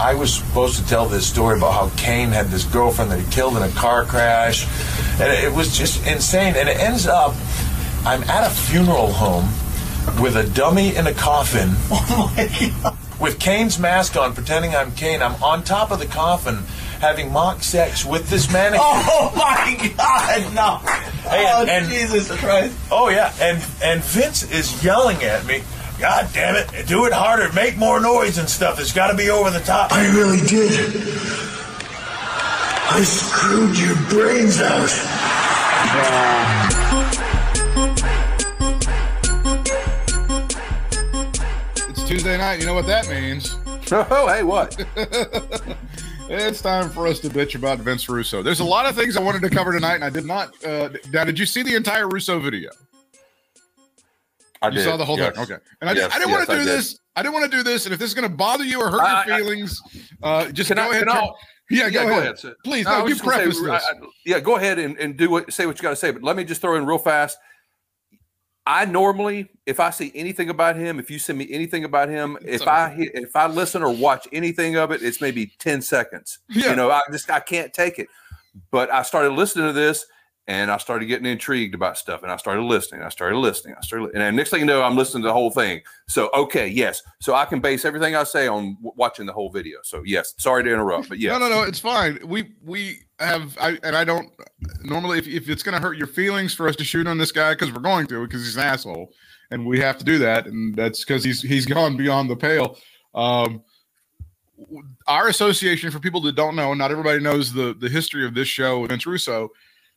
I was supposed to tell this story about how Kane had this girlfriend that he killed in a car crash, and it was just insane. And it ends up, I'm at a funeral home with a dummy in a coffin. Oh my god! With Kane's mask on, pretending I'm Kane. I'm on top of the coffin, having mock sex with this mannequin. Oh my god! No. Hey, oh and- and- Jesus Christ! Oh yeah, and and Vince is yelling at me. God damn it! Do it harder, make more noise and stuff. It's got to be over the top. I really did. I screwed your brains out. It's Tuesday night. You know what that means? Oh, hey, what? It's time for us to bitch about Vince Russo. There's a lot of things I wanted to cover tonight, and I did not. Uh, now, did you see the entire Russo video? I You did. saw the whole yes. thing. Okay. And I, Yes, I didn't yes, want to I do did. this. I didn't want to do this. And if this is going to bother you or hurt I- your I- feelings, uh, just go I- ahead. I- turn- yeah, go, ahead. sir. Please, No, I no, you preface say, this. I- I- yeah, go ahead and, and do what say what you got to say. But let me just throw in real fast. I normally, if I see anything about him, if you send me anything about him, It's if I hit- if I listen or watch anything of it, it's maybe ten seconds. Yeah. You know, I just I can't take it. But I started listening to this, and I started getting intrigued about stuff, and I started listening. I started listening. I started, and then next thing you know, I'm listening to the whole thing. So okay, yes, so I can base everything I say on w- watching the whole video. So yes, sorry to interrupt, but yeah. No, no, no. It's fine. We we have. I and I don't normally if if it's going to hurt your feelings for us to shoot on this guy because we're going to because he's an asshole and we have to do that and that's because he's he's gone beyond the pale. Um, our association for people that don't know, not everybody knows the the history of this show Vince Russo.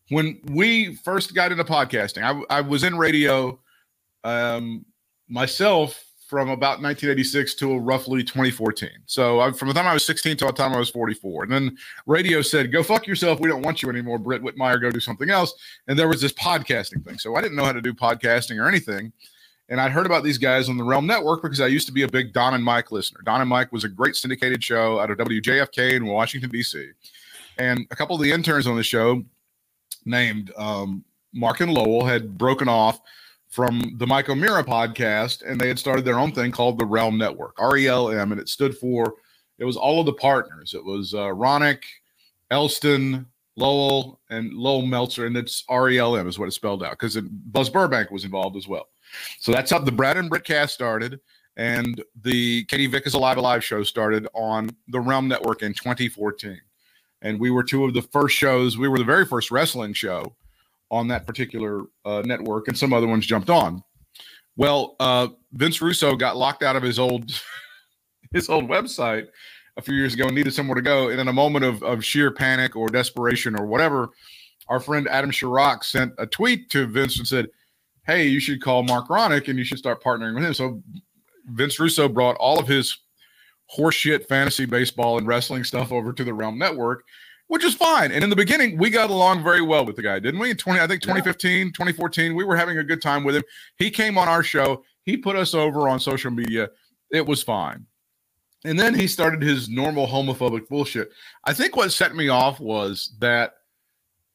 When we first got into podcasting, I, I was in radio um, myself from about 1986 to roughly 2014. So I, from the time I was 16 to the time I was 44. And then radio said, go fuck yourself. We don't want you anymore, Britt Whitmire. Go do something else. And there was this podcasting thing. So I didn't know how to do podcasting or anything. And I'd heard about these guys on the RELM Network because I used to be a big Don and Mike listener. Don and Mike was a great syndicated show out of WJFK in Washington, D.C. And a couple of the interns on the show, named um, Mark and Lowell, had broken off from the Mike O'Meara podcast, and they had started their own thing called the RELM Network, R E L M, and it stood for it was all of the partners. It was uh, Ronick, Elston, Lowell, and Lowell Meltzer, and it's R E L M is what it spelled out because Buzz Burbank was involved as well. So that's how the Brad and Britt cast started, and the Katie Vick is Alive Alive show started on the RELM Network in 2014. And we were two of the first shows. We were the very first wrestling show on that particular uh, network, and some other ones jumped on. Well, uh, Vince Russo got locked out of his old his old website a few years ago and needed somewhere to go. And in a moment of, of sheer panic or desperation or whatever, our friend Adam Chirac sent a tweet to Vince and said, Hey, you should call Mark Ronick and you should start partnering with him. So Vince Russo brought all of his horseshit fantasy baseball and wrestling stuff over to the RELM Network, which is fine. And in the beginning, we got along very well with the guy, didn't we? In 20, I think 2015, 2014, we were having a good time with him. He came on our show, he put us over on social media. It was fine. And then he started his normal homophobic bullshit. I think what set me off was that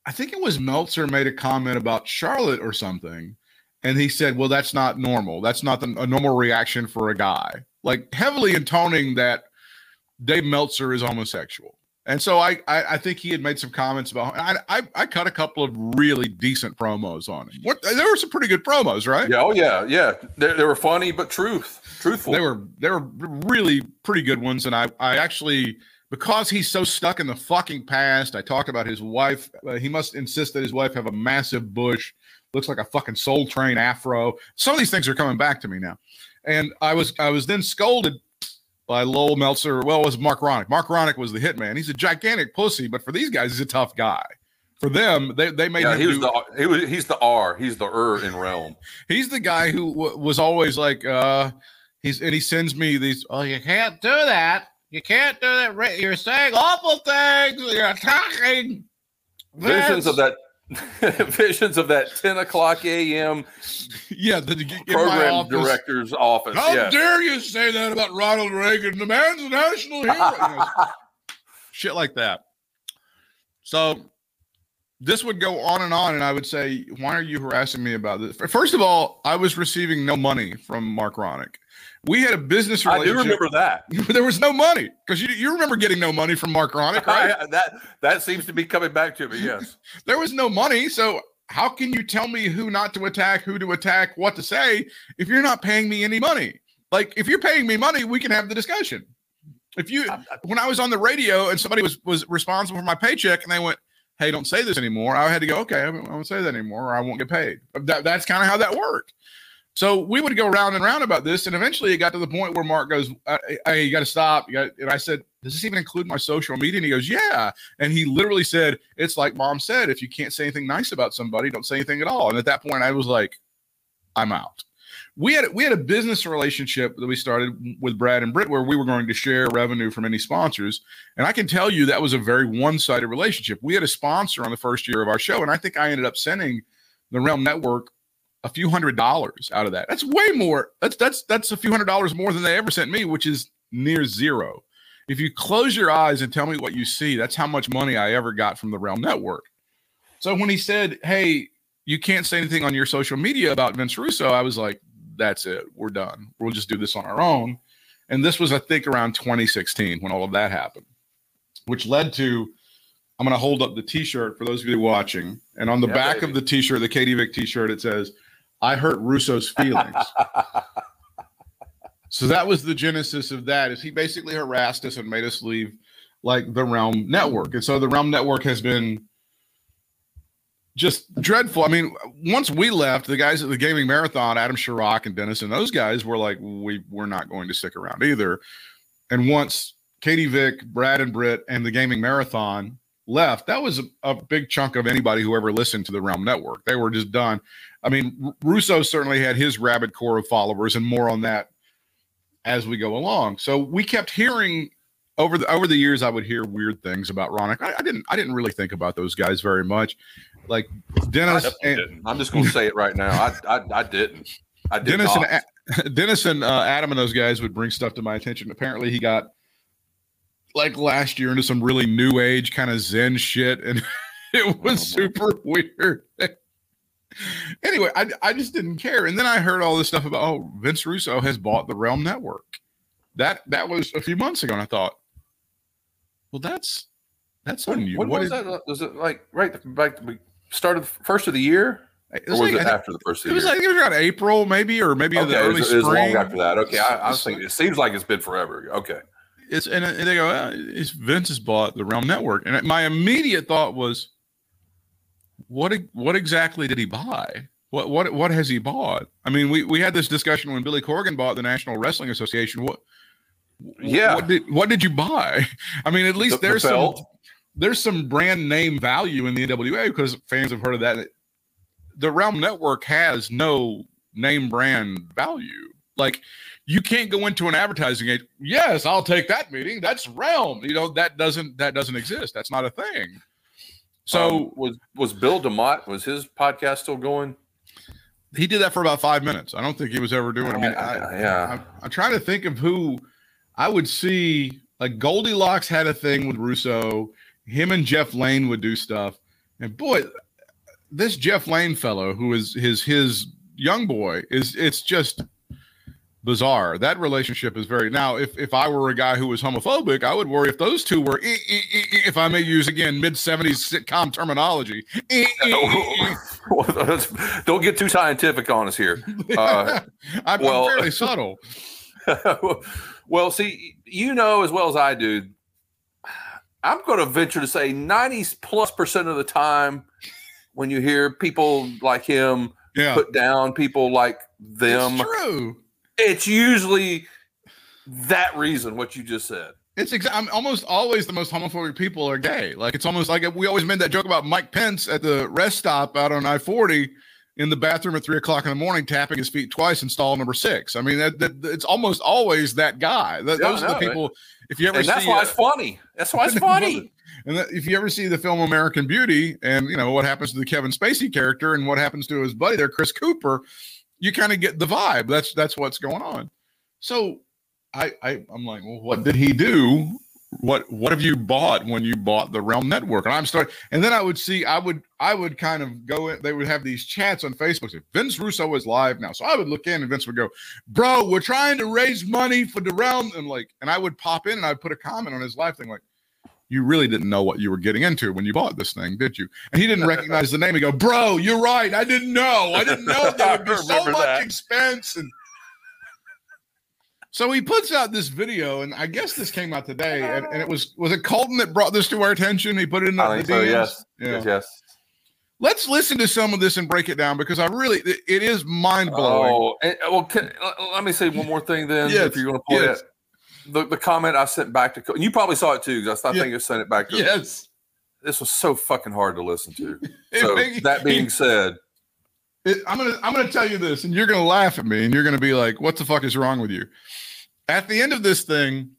I think it was Meltzer made a comment about Charlotte or something. And he said, Well, that's not normal. That's not the, a normal reaction for a guy. Like heavily intoning that Dave Meltzer is homosexual. And so I, I, I think he had made some comments about. I, I, I cut a couple of really decent promos on him. What there were some pretty good promos, right? Yeah, oh yeah, yeah. They, they were funny but truth, truthful. They were they were really pretty good ones, and I I actually because he's so stuck in the fucking past. I talked about his wife. Uh, he must insist that his wife have a massive bush, looks like a fucking Soul Train afro. Some of these things are coming back to me now, and I was I was then scolded by Lowell Meltzer. Well, it was Mark Ronick. Mark Ronick was the hitman. He's a gigantic pussy, but for these guys, he's a tough guy. For them, they, they made yeah, him he was do- the he was he's the R, he's the er in realm. He's the guy who w- was always like, uh, he's and he sends me these. Oh, you can't do that. You can't do that. You're saying awful things. You're attacking. Visions of that visions of that 10 o'clock a.m. Yeah, the, program office. director's office. How yeah. dare you say that about Ronald Reagan? The man's a national hero. You know, shit like that. So this would go on and on, and I would say, why are you harassing me about this? First of all, I was receiving no money from Mark Ronick. We had a business I do remember that. there was no money because you, you remember getting no money from Mark Ronick, right? I- that that seems to be coming back to me. Yes. there was no money. So how can you tell me who not to attack, who to attack, what to say if you're not paying me any money? Like if you're paying me money, we can have the discussion. If you when I was on the radio and somebody was was responsible for my paycheck and they went, "Hey, don't say this anymore," I had to go, "Okay, I won't I won't say that anymore, or I won't get paid." That, that's kind of how that worked. So we would go round and round about this, and eventually it got to the point where Mark goes, "Hey, you got to stop." You and I said, "Does this even include my social media?" And he goes, "Yeah." And he literally said, "It's like Mom said: if you can't say anything nice about somebody, don't say anything at all." And at that point, I was like, "I'm out." We had we had a business relationship that we started with Brad and Britt where we were going to share revenue from any sponsors, and I can tell you that was a very one sided relationship. We had a sponsor on the first year of our show, and I think I ended up sending the RELM Network a few hundred dollars out of that. That's way more. That's that's that's a few hundred dollars more than they ever sent me, which is near zero. If you close your eyes and tell me what you see, that's how much money I ever got from the RELM Network. So when he said, "Hey, you can't say anything on your social media about Vince Russo," I was like, "That's it. We're done. We'll just do this on our own." And this was, I think, around 2016 when all of that happened, which led to I'm going to hold up the T-shirt for those of you watching, and on the Yeah, back baby. of the T-shirt, the Katie Vick T-shirt, it says, "I hurt Russo's feelings." so that was the genesis of that. Is he basically harassed us and made us leave like the RELM Network, and so the RELM Network has been just dreadful. I mean, once we left, the guys at the Gaming Marathon, Adam Sharrock and Dennis, and those guys were like, "We we're not going to stick around either." And once Katie Vick, Brad and Britt, and the Gaming Marathon left, that was a, a big chunk of anybody who ever listened to the RELM Network. They were just done. I mean, Russo certainly had his rabid core of followers, and more on that as we go along. So we kept hearing over the over the years. I would hear weird things about Ronick. I, I didn't I didn't really think about those guys very much. Like Dennis and. I'm just going to say it right now. I I, I didn't. I did Dennis not. and Dennis and uh, Adam and those guys would bring stuff to my attention. Apparently, he got like last year into some really new age kind of Zen shit, and it was Oh, super weird. anyway, I, I just didn't care, and then I heard all this stuff about oh Vince Russo has bought the RELM Network. That that was a few months ago, and I thought, well, that's that's when, unusual. when What was is- that? Uh, was it like right like the start of the first of the year, it or was was it think- after the first of it was year? like it was around April, maybe, or maybe okay, the it early was, it was long after that. Okay, I, I was thinking it seems like it's been forever. Okay, it's and, and they go, it's Vince has bought the RELM Network, and my immediate thought was, what what exactly did he buy? What what what has he bought? I mean, we we had this discussion when Billy Corgan bought the National Wrestling Association. What? Yeah. What did what did you buy? I mean, at least The- the there's some there's some brand name value in the NWA because fans have heard of that. The RELM Network has no name brand value. Like you can't go into an advertising age. Yes, I'll take that meeting. That's RELM. You know that doesn't that doesn't exist. That's not a thing. So Um, was was Bill Demott was his podcast still going? he did that for about five minutes. I don't think he was ever doing. I mean, I, yeah, I'm, I'm trying to think of who I would see. Like Goldilocks had a thing with Russo. Him and Jeff Lane would do stuff, and boy, this Jeff Lane fellow, who is his his young boy, is it's just bizarre. That relationship is very. Now, if if I were a guy who was homophobic, I would worry if those two were. eh, eh, eh, If I may use again mid '70s sitcom terminology. don't get too scientific on us here. Uh, I'm, well- I'm fairly subtle. well, see, you know as well as I do. I'm going to venture to say 90 plus percent of the time, when you hear people like him Yeah, put down people like them, it's true. It's usually that reason what you just said. It's exa- I'm almost always the most homophobic people are gay. Like it's almost like we always made that joke about Mike Pence at the rest stop out on I forty in the bathroom at three o'clock in the morning, tapping his feet twice in stall number six. I mean, that, that it's almost always that guy. Th- Yeah, those I are the know, people. If you ever And that's see, why uh, it's funny. That's why it's funny. and that, if you ever see the film American Beauty, and you know what happens to the Kevin Spacey character and what happens to his buddy there, Chris Cooper, you kind of get the vibe. That's that's what's going on. So I, I I'm like, well, what did he do? what what have you bought when you bought the RELM Network? And I'm starting, and then I would see, I would, I would kind of go in. They would have these chats on Facebook. Say, Vince Russo is live now, so I would look in, and Vince would go, "Bro, we're trying to raise money for the RELM," and like, and I would pop in and I'd put a comment on his live thing like. You really didn't know what you were getting into when you bought this thing, did you? And he didn't recognize the name. He go, "Bro, you're right. I didn't know. I didn't know there would be so much that. expense." And so he puts out this video, and I guess this came out today. And, and it was was it Colton that brought this to our attention? He put it in the, think so. Yes. Yeah. Yes. Yes. Let's listen to some of this and break it down because I really it, it is mind blowing. Oh, and, well, can, let- me say one more thing then. Yes, If you're going to pull yes. it, the, the comment I sent back to, you probably saw it too, because I Yeah. think I sent it back to. yes. This was so fucking hard to listen to. So that being said, It, I'm gonna I'm gonna tell you this, and you're gonna laugh at me, and you're gonna be like, "What the fuck is wrong with you?" At the end of this thing,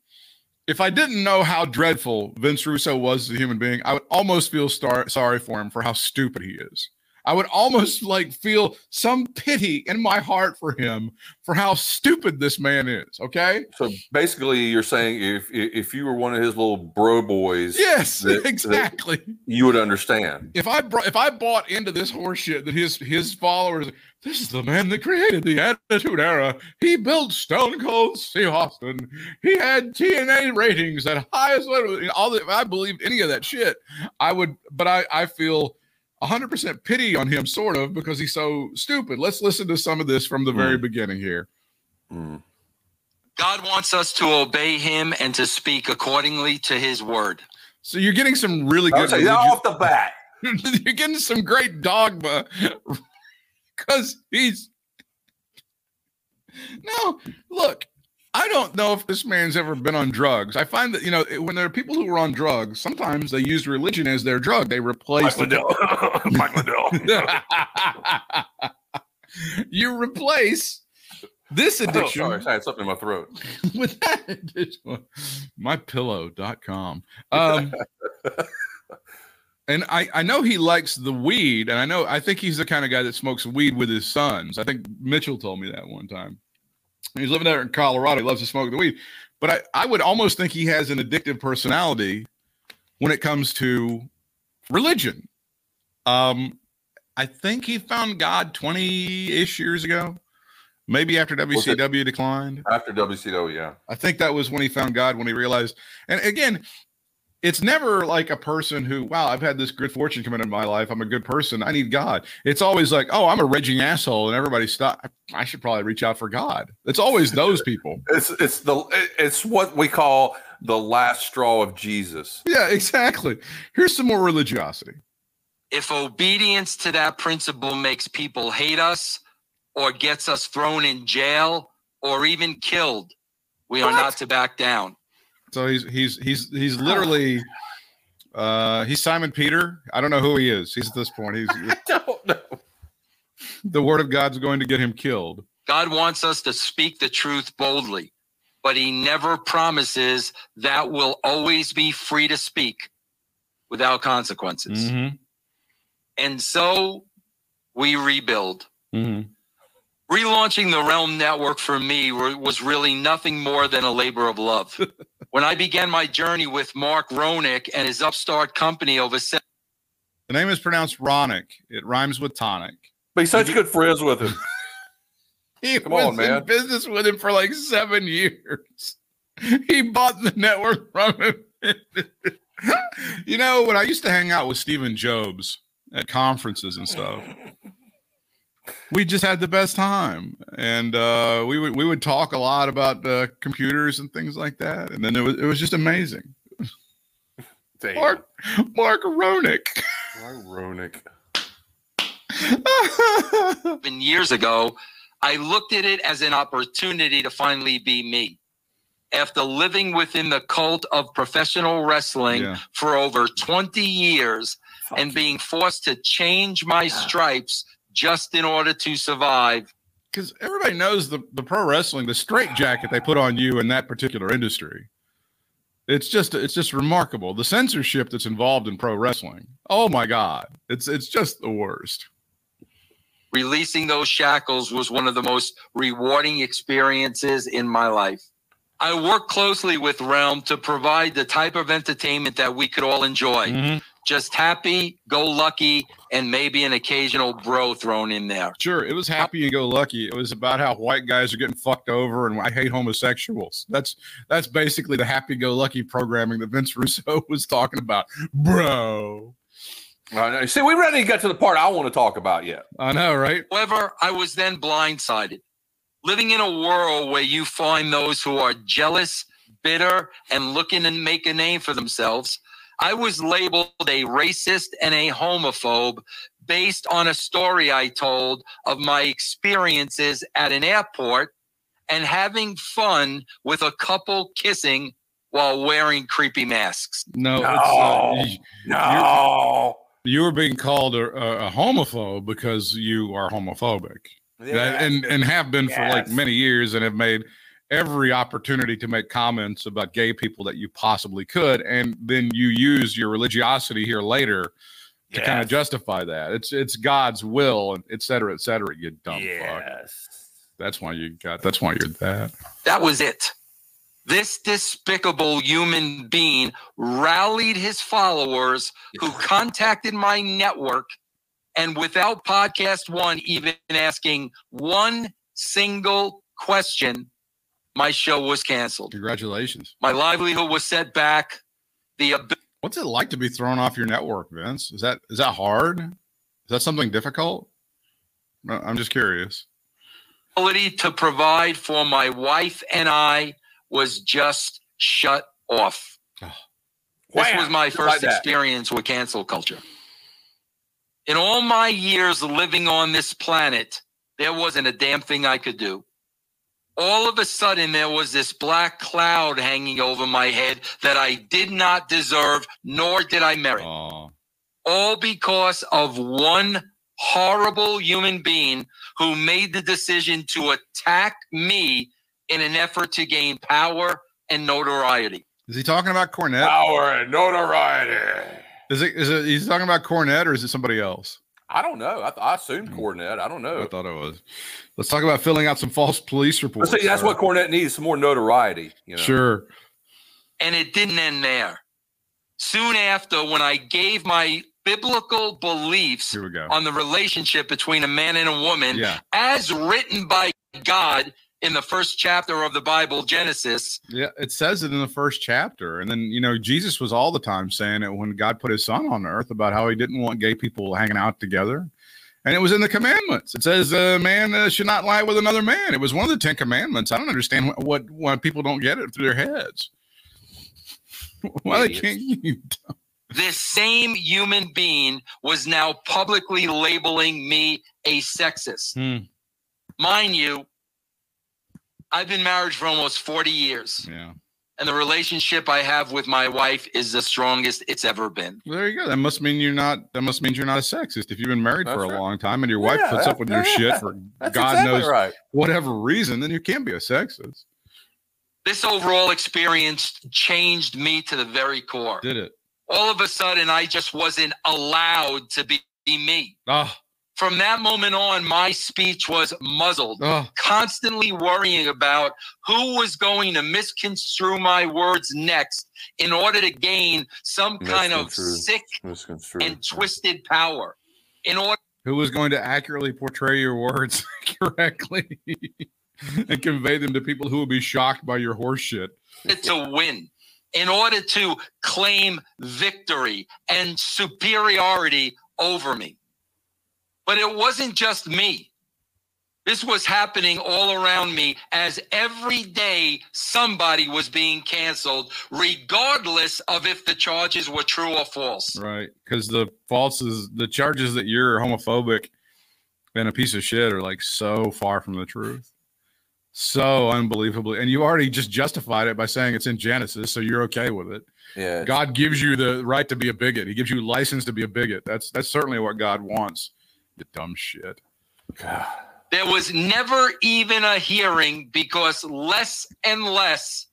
if I didn't know how dreadful Vince Russo was as a human being, I would almost feel star- sorry for him for how stupid he is. I would almost like feel some pity in my heart for him for how stupid this man is. Okay? so basically, you're saying if if you were one of his little bro boys, Yes, that- that- exactly. you would understand. if I brought if I bought into this horseshit that his his followers, this is the man that created the Attitude Era. He built Stone Cold Steve Austin. He had TNA ratings at highest level. All the, if I believed any of that shit, I would. But I I feel. 100% pity on him, sort of, because he's so stupid. Let's listen to some of this from the very beginning here. Mm. God wants us to obey him and to speak accordingly to his word. So you're getting some really good. would say that off the bat. you're getting some great dogma because he's no look i don't know if this man's ever been on drugs i find that you know when there are people who are on drugs sometimes they use religion as their drug they replace Mike Lindell. Mike Lindell. you replace this Oh, addiction sorry, I had something in my throat. with that addition. mypillow.com um and I, I know he likes the weed and i know i think he's the kind of guy that smokes weed with his sons i think mitchell told me that one time he's living there in colorado. He loves to smoke the weed. But i, I would almost think he has an addictive personality when it comes to religion. Um i think he found god 20-ish years ago. Maybe after wcw declined. After WCW, yeah. I think that was when he found God, when he realized. And again, it's never like a person who, wow, I've had this good fortune come into my life. I'm a good person. I need God. It's always like, oh, I'm a raging asshole, and everybody stop. I should probably reach out for God. It's always those people. It's it's the it's what we call the last straw of Jesus. yeah, exactly. Here's some more religiosity. If obedience to that principle makes people hate us or gets us thrown in jail or even killed, we are not to back down. So he's he's he's he's literally uh he's Simon Peter. I don't know who he is. He's at this point. He's I don't know. the word of God's going to get him killed. God wants us to speak the truth boldly, but he never promises that we'll always be free to speak without consequences. Mm-hmm. And so we rebuild. Mm-hmm. Relaunching the RELM Network for me was really nothing more than a labor of love. when I began my journey with Mark Ronick and his upstart company over se- The name is pronounced Ronick. It rhymes with tonic. But he's such good friends with him. He Come was on, man. in business with him for like seven years. He bought the network from him. you know, when I used to hang out with Stephen Jobs at conferences and stuff, we just had the best time, and uh, we would we would talk a lot about uh, computers and things like that, and then it was it was just amazing. Damn. Mark Mark Ronick. Ironic. seven years ago, I looked at it as an opportunity to finally be me. After living within the cult of professional wrestling Yeah. for over 20 years and being forced to change my stripes just in order to survive, because everybody knows the, the pro wrestling, the straight jacket they put on you in that particular industry. It's just it's just remarkable. The censorship that's involved in pro wrestling. Oh my God. It's it's just the worst. releasing those shackles was one of the most rewarding experiences in my life. I work closely with RELM to provide the type of entertainment that we could all enjoy. Mhm. Just happy, go lucky, and maybe an occasional bro thrown in there. Sure, it was happy and go lucky. It was about how white guys are getting fucked over, and I hate homosexuals. That's that's basically the happy go lucky programming that Vince Russo was talking about, bro. I know. See, we really got to the part I want to talk about yet. I know, right? However, I was then blindsided. Living in a world where you find those who are jealous, bitter, and looking to make a name for themselves, I was labeled a racist and a homophobe based on a story I told of my experiences at an airport and having fun with a couple kissing while wearing creepy masks. No, No. It's, uh, you, No. you were being called a, a, a homophobe because you are homophobic, and and have been for like many years, and have made every opportunity to make comments about gay people that you possibly could, and then you use your religiosity here later to kind of justify that. It's it's God's will, and et cetera, et cetera. You dumb fuck. yes. That's why you got. That's why you're that. That was it. This despicable human being rallied his followers who contacted my network and without podcast one even asking one single question, my show was canceled. Congratulations. My livelihood was set back. The ab- What's it like to be thrown off your network, Vince? Is that is that hard? Is that something difficult? I'm just curious. ability to provide for my wife and I was just shut off. Ah. This Wham! was my Just first like experience with cancel culture. In all my years living on this planet, there wasn't a damn thing I could do. All of a sudden, there was this black cloud hanging over my head that I did not deserve, nor did I merit. Oh, All because of one horrible human being who made the decision to attack me in an effort to gain power and notoriety. is he talking about Cornette? Power and notoriety. Is it is it he's talking about Cornette or is it somebody else? I don't know. I, I assumed mm. Cornette. I don't know. I thought it was. Let's talk about filling out some false police But reports. see, that's what Cornette needs some more notoriety. You know? Sure. And it didn't end there. Soon after, when I gave my biblical beliefs Here we go. on the relationship between a man and a woman, Yeah. as written by God in the first chapter of the Bible, Genesis, Yeah, it says it in the first chapter. And then, you know, Jesus was all the time saying it when God put his son on earth about how he didn't want gay people hanging out together. And it was in the commandments. It says a man uh, should not lie with another man. It was one of the 10 commandments. I don't understand what, what why people don't get it through their heads. why they can't you? this same human being was now publicly labeling me a sexist. Hmm. Mind you, I've been married for almost 40 years, Yeah. and the relationship I have with my wife is the strongest it's ever been. Well, there you go. That must mean you're not that must mean you're not a sexist. If you've been married for That's a right. long time and your wife Yeah, puts up that- with your yeah, shit for That's God exactly knows right. whatever reason, then you can't be a sexist. This overall experience changed me to the very core. Did it? All of a sudden, I just wasn't allowed to be, be me. Oh, From that moment on, my speech was muzzled. oh, constantly worrying about who was going to misconstrue my words next in order to gain some kind of sick and twisted power. In order who was going to accurately portray your words correctly and convey them to people who will be shocked by your horseshit. to win, in order to claim victory and superiority over me. But it wasn't just me. This was happening all around me as every day somebody was being canceled, regardless of if the charges were true or false. Right. Because the falses, the charges that you're homophobic and a piece of shit are like so far from the truth. So unbelievably. And you already just justified it by saying it's in Genesis. So you're okay with it. yeah. God gives you the right to be a bigot. He gives you license to be a bigot. That's that's certainly what God wants. You dumb shit. God. There was never even a hearing because less and less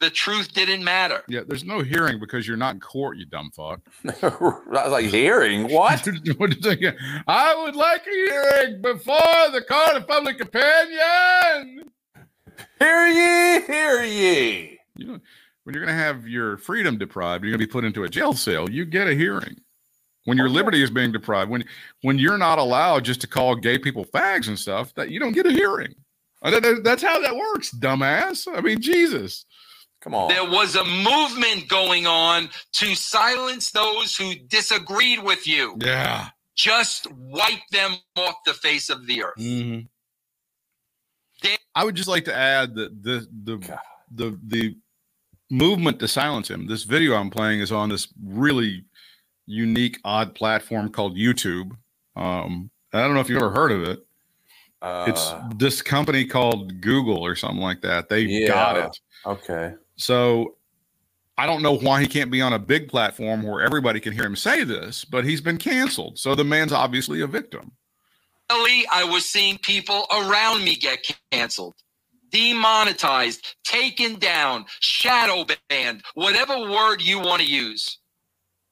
the truth didn't matter. Yeah, there's no hearing because you're not in court, you dumb fuck. I was like hearing what? what did you think? I would like a hearing before the court of public opinion. Hear ye, hear ye. You know, when you're going to have your freedom deprived, you're going to be put into a jail cell. You get a hearing. When your liberty is being deprived, when when you're not allowed just to call gay people fags and stuff, that you don't get a hearing. Uh, that- that- That's how that works, dumbass. I mean, Jesus. Come on. There was a movement going on to silence those who disagreed with you. Yeah. Just wipe them off the face of the earth. Mm-hmm. Dan- I would just like to add that the the God. the the movement to silence him. This video I'm playing is on this really unique, odd platform called YouTube. Um, I don't know if you've ever heard of it. Uh, It's this company called Google or something like that. They Yeah. got it. okay. So I don't know why he can't be on a big platform where everybody can hear him say this, but he's been canceled. So the man's obviously a victim. Finally, I was seeing people around me get canceled, demonetized, taken down, shadow banned, whatever word you want to use.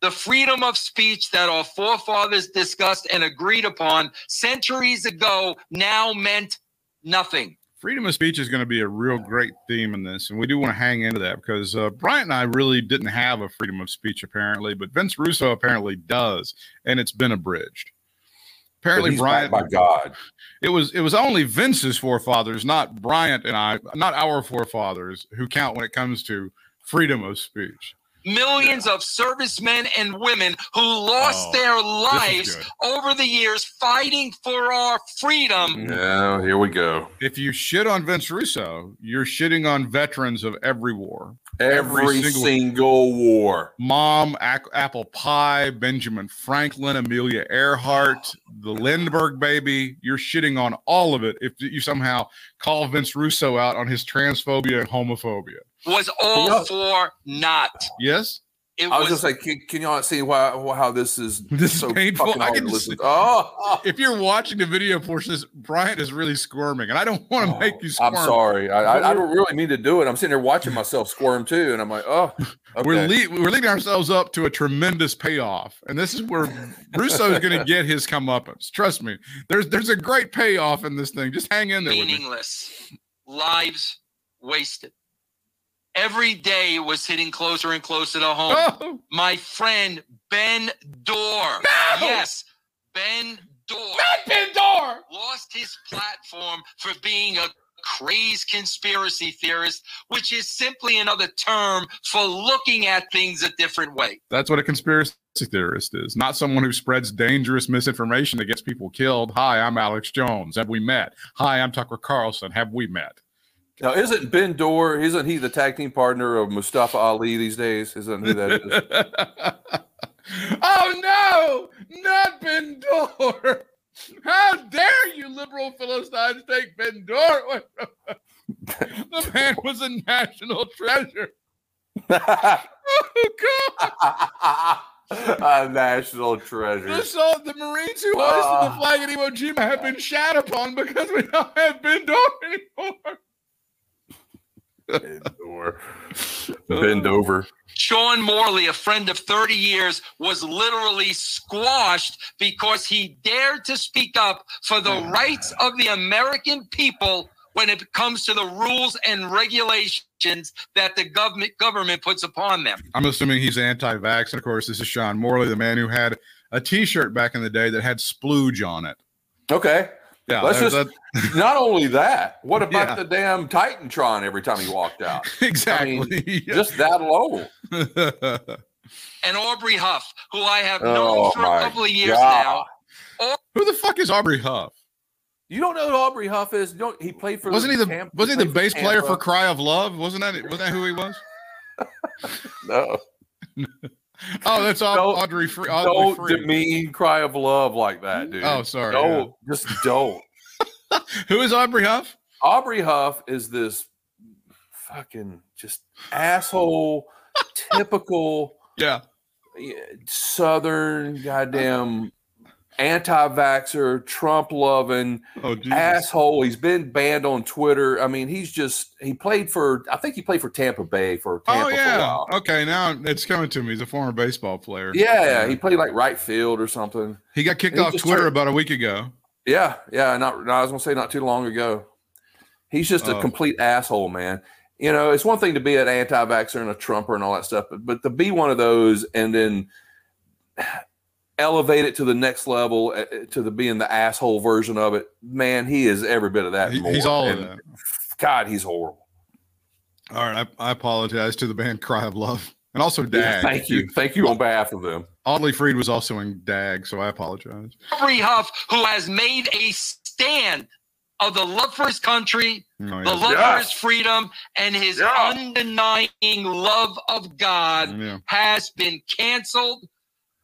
The freedom of speech that our forefathers discussed and agreed upon centuries ago now meant nothing. freedom of speech is going to be a real great theme in this, and we do want to hang into that because uh, Bryant and I really didn't have a freedom of speech apparently, but Vince Russo apparently does, and it's been abridged. Apparently, Bryant. backed by God. It was it was only Vince's forefathers, not Bryant and I, not our forefathers, who count when it comes to freedom of speech. Millions of servicemen and women who lost Oh, their lives over the years fighting for our freedom. Mm-hmm. Yeah, here we go. If you shit on Vince Russo, you're shitting on veterans of every war. Every, Every single- single, war. Mom, Ac- Apple Pie, Benjamin Franklin, Amelia Earhart, the Lindbergh baby. You're shitting on all of it if you somehow call Vince Russo out on his transphobia and homophobia. Was all Yeah. for not. Yes? It I was was just like, can, can y'all see why, how this is This is so painful. fucking I can to listen see- to? Oh, If you're watching the video portion, this Bryant is really squirming, and I don't want to oh, make you squirm. I'm sorry. I, I, I don't really mean to do it. I'm sitting there watching myself squirm too, and I'm like, oh, okay. We're, le- we're leading ourselves up to a tremendous payoff, and this is where Russo is going to get his comeuppance. Trust me, there's there's a great payoff in this thing. Just hang in there with me. meaningless. Lives wasted. Every day it was hitting closer and closer to home. Oh, My friend Ben Dorr. Yes, Ben Dorr. Ben Door. lost his platform for being a crazed conspiracy theorist, which is simply another term for looking at things a different way. That's what a conspiracy theorist is, not someone who spreads dangerous misinformation that gets people killed. Hi, I'm Alex Jones. Have we met? Hi, I'm Tucker Carlson. Have we met? Now isn't Ben Dorr? Isn't he the tag team partner of Mustafa Ali these days? Isn't who that is? oh no, not Ben Door. How dare you, liberal Philistines, take Ben Door? the man was a national treasure. Oh God! a national treasure. The, so, the Marines who hoisted Ah. the flag at Iwo Jima have been shat upon because we don't have Ben Door anymore. Ben Dorr. Bend over. Sean Morley, a friend of 30 years, was literally squashed because he dared to speak up for the oh rights of the American people when it comes to the rules and regulations that the government government puts upon them. I'm assuming he's anti-vax, and of course, this is Sean Morley, the man who had a T-shirt back in the day that had splooge on it. Okay. Yeah, Let's that- just- Not only that, what about Yeah. the damn Titantron every time he walked out? that- exactly. Just that low. And Aubrey Huff, who I have Oh, known for a couple of years God. now, Who the fuck is Aubrey Huff? You don't know who Aubrey Huff is? You don't, he played for Wasn't he the Tampa- wasn't he the bass player for Cry of Love? Wasn't that wasn't that who he was? No. Oh, that's Don't- Audley Freed. Audrey Don't Free. demean Cry of Love like that, mm-hmm. dude. Oh, sorry. Don't. Just don't. Who is Aubrey Huff? Aubrey Huff is this fucking just asshole, typical Yeah. yeah, Southern goddamn anti-vaxxer, Trump loving Oh, asshole. He's been banned on Twitter. I mean, he's just he played for I think he played for Tampa Bay for oh, Tampa Oh for a yeah. while. Okay, now it's coming to me. He's a former baseball player. Yeah, yeah, he played like right field or something. He got kicked He off Twitter started- about a week ago. Yeah, yeah. Not I was gonna say not too long ago. He's just a Oh. complete asshole, man. You know, it's one thing to be an anti-vaxxer and a Trumper and all that stuff, but, but to be one of those and then elevate it to the next level uh, uh, to the being the asshole version of it, man, he is every bit of that. He- more. he's all of that. God, he's horrible. All right, I, I apologize to the band Cry of Love, and also Dag. Thank you, thank you on behalf of them. Audley Freed was also in Dag, so I apologize. Aubrey Huff, who has made a stand of the love for his country, Oh, the love Yeah. for his freedom, and his Yeah. undenying love of God yeah. has been canceled,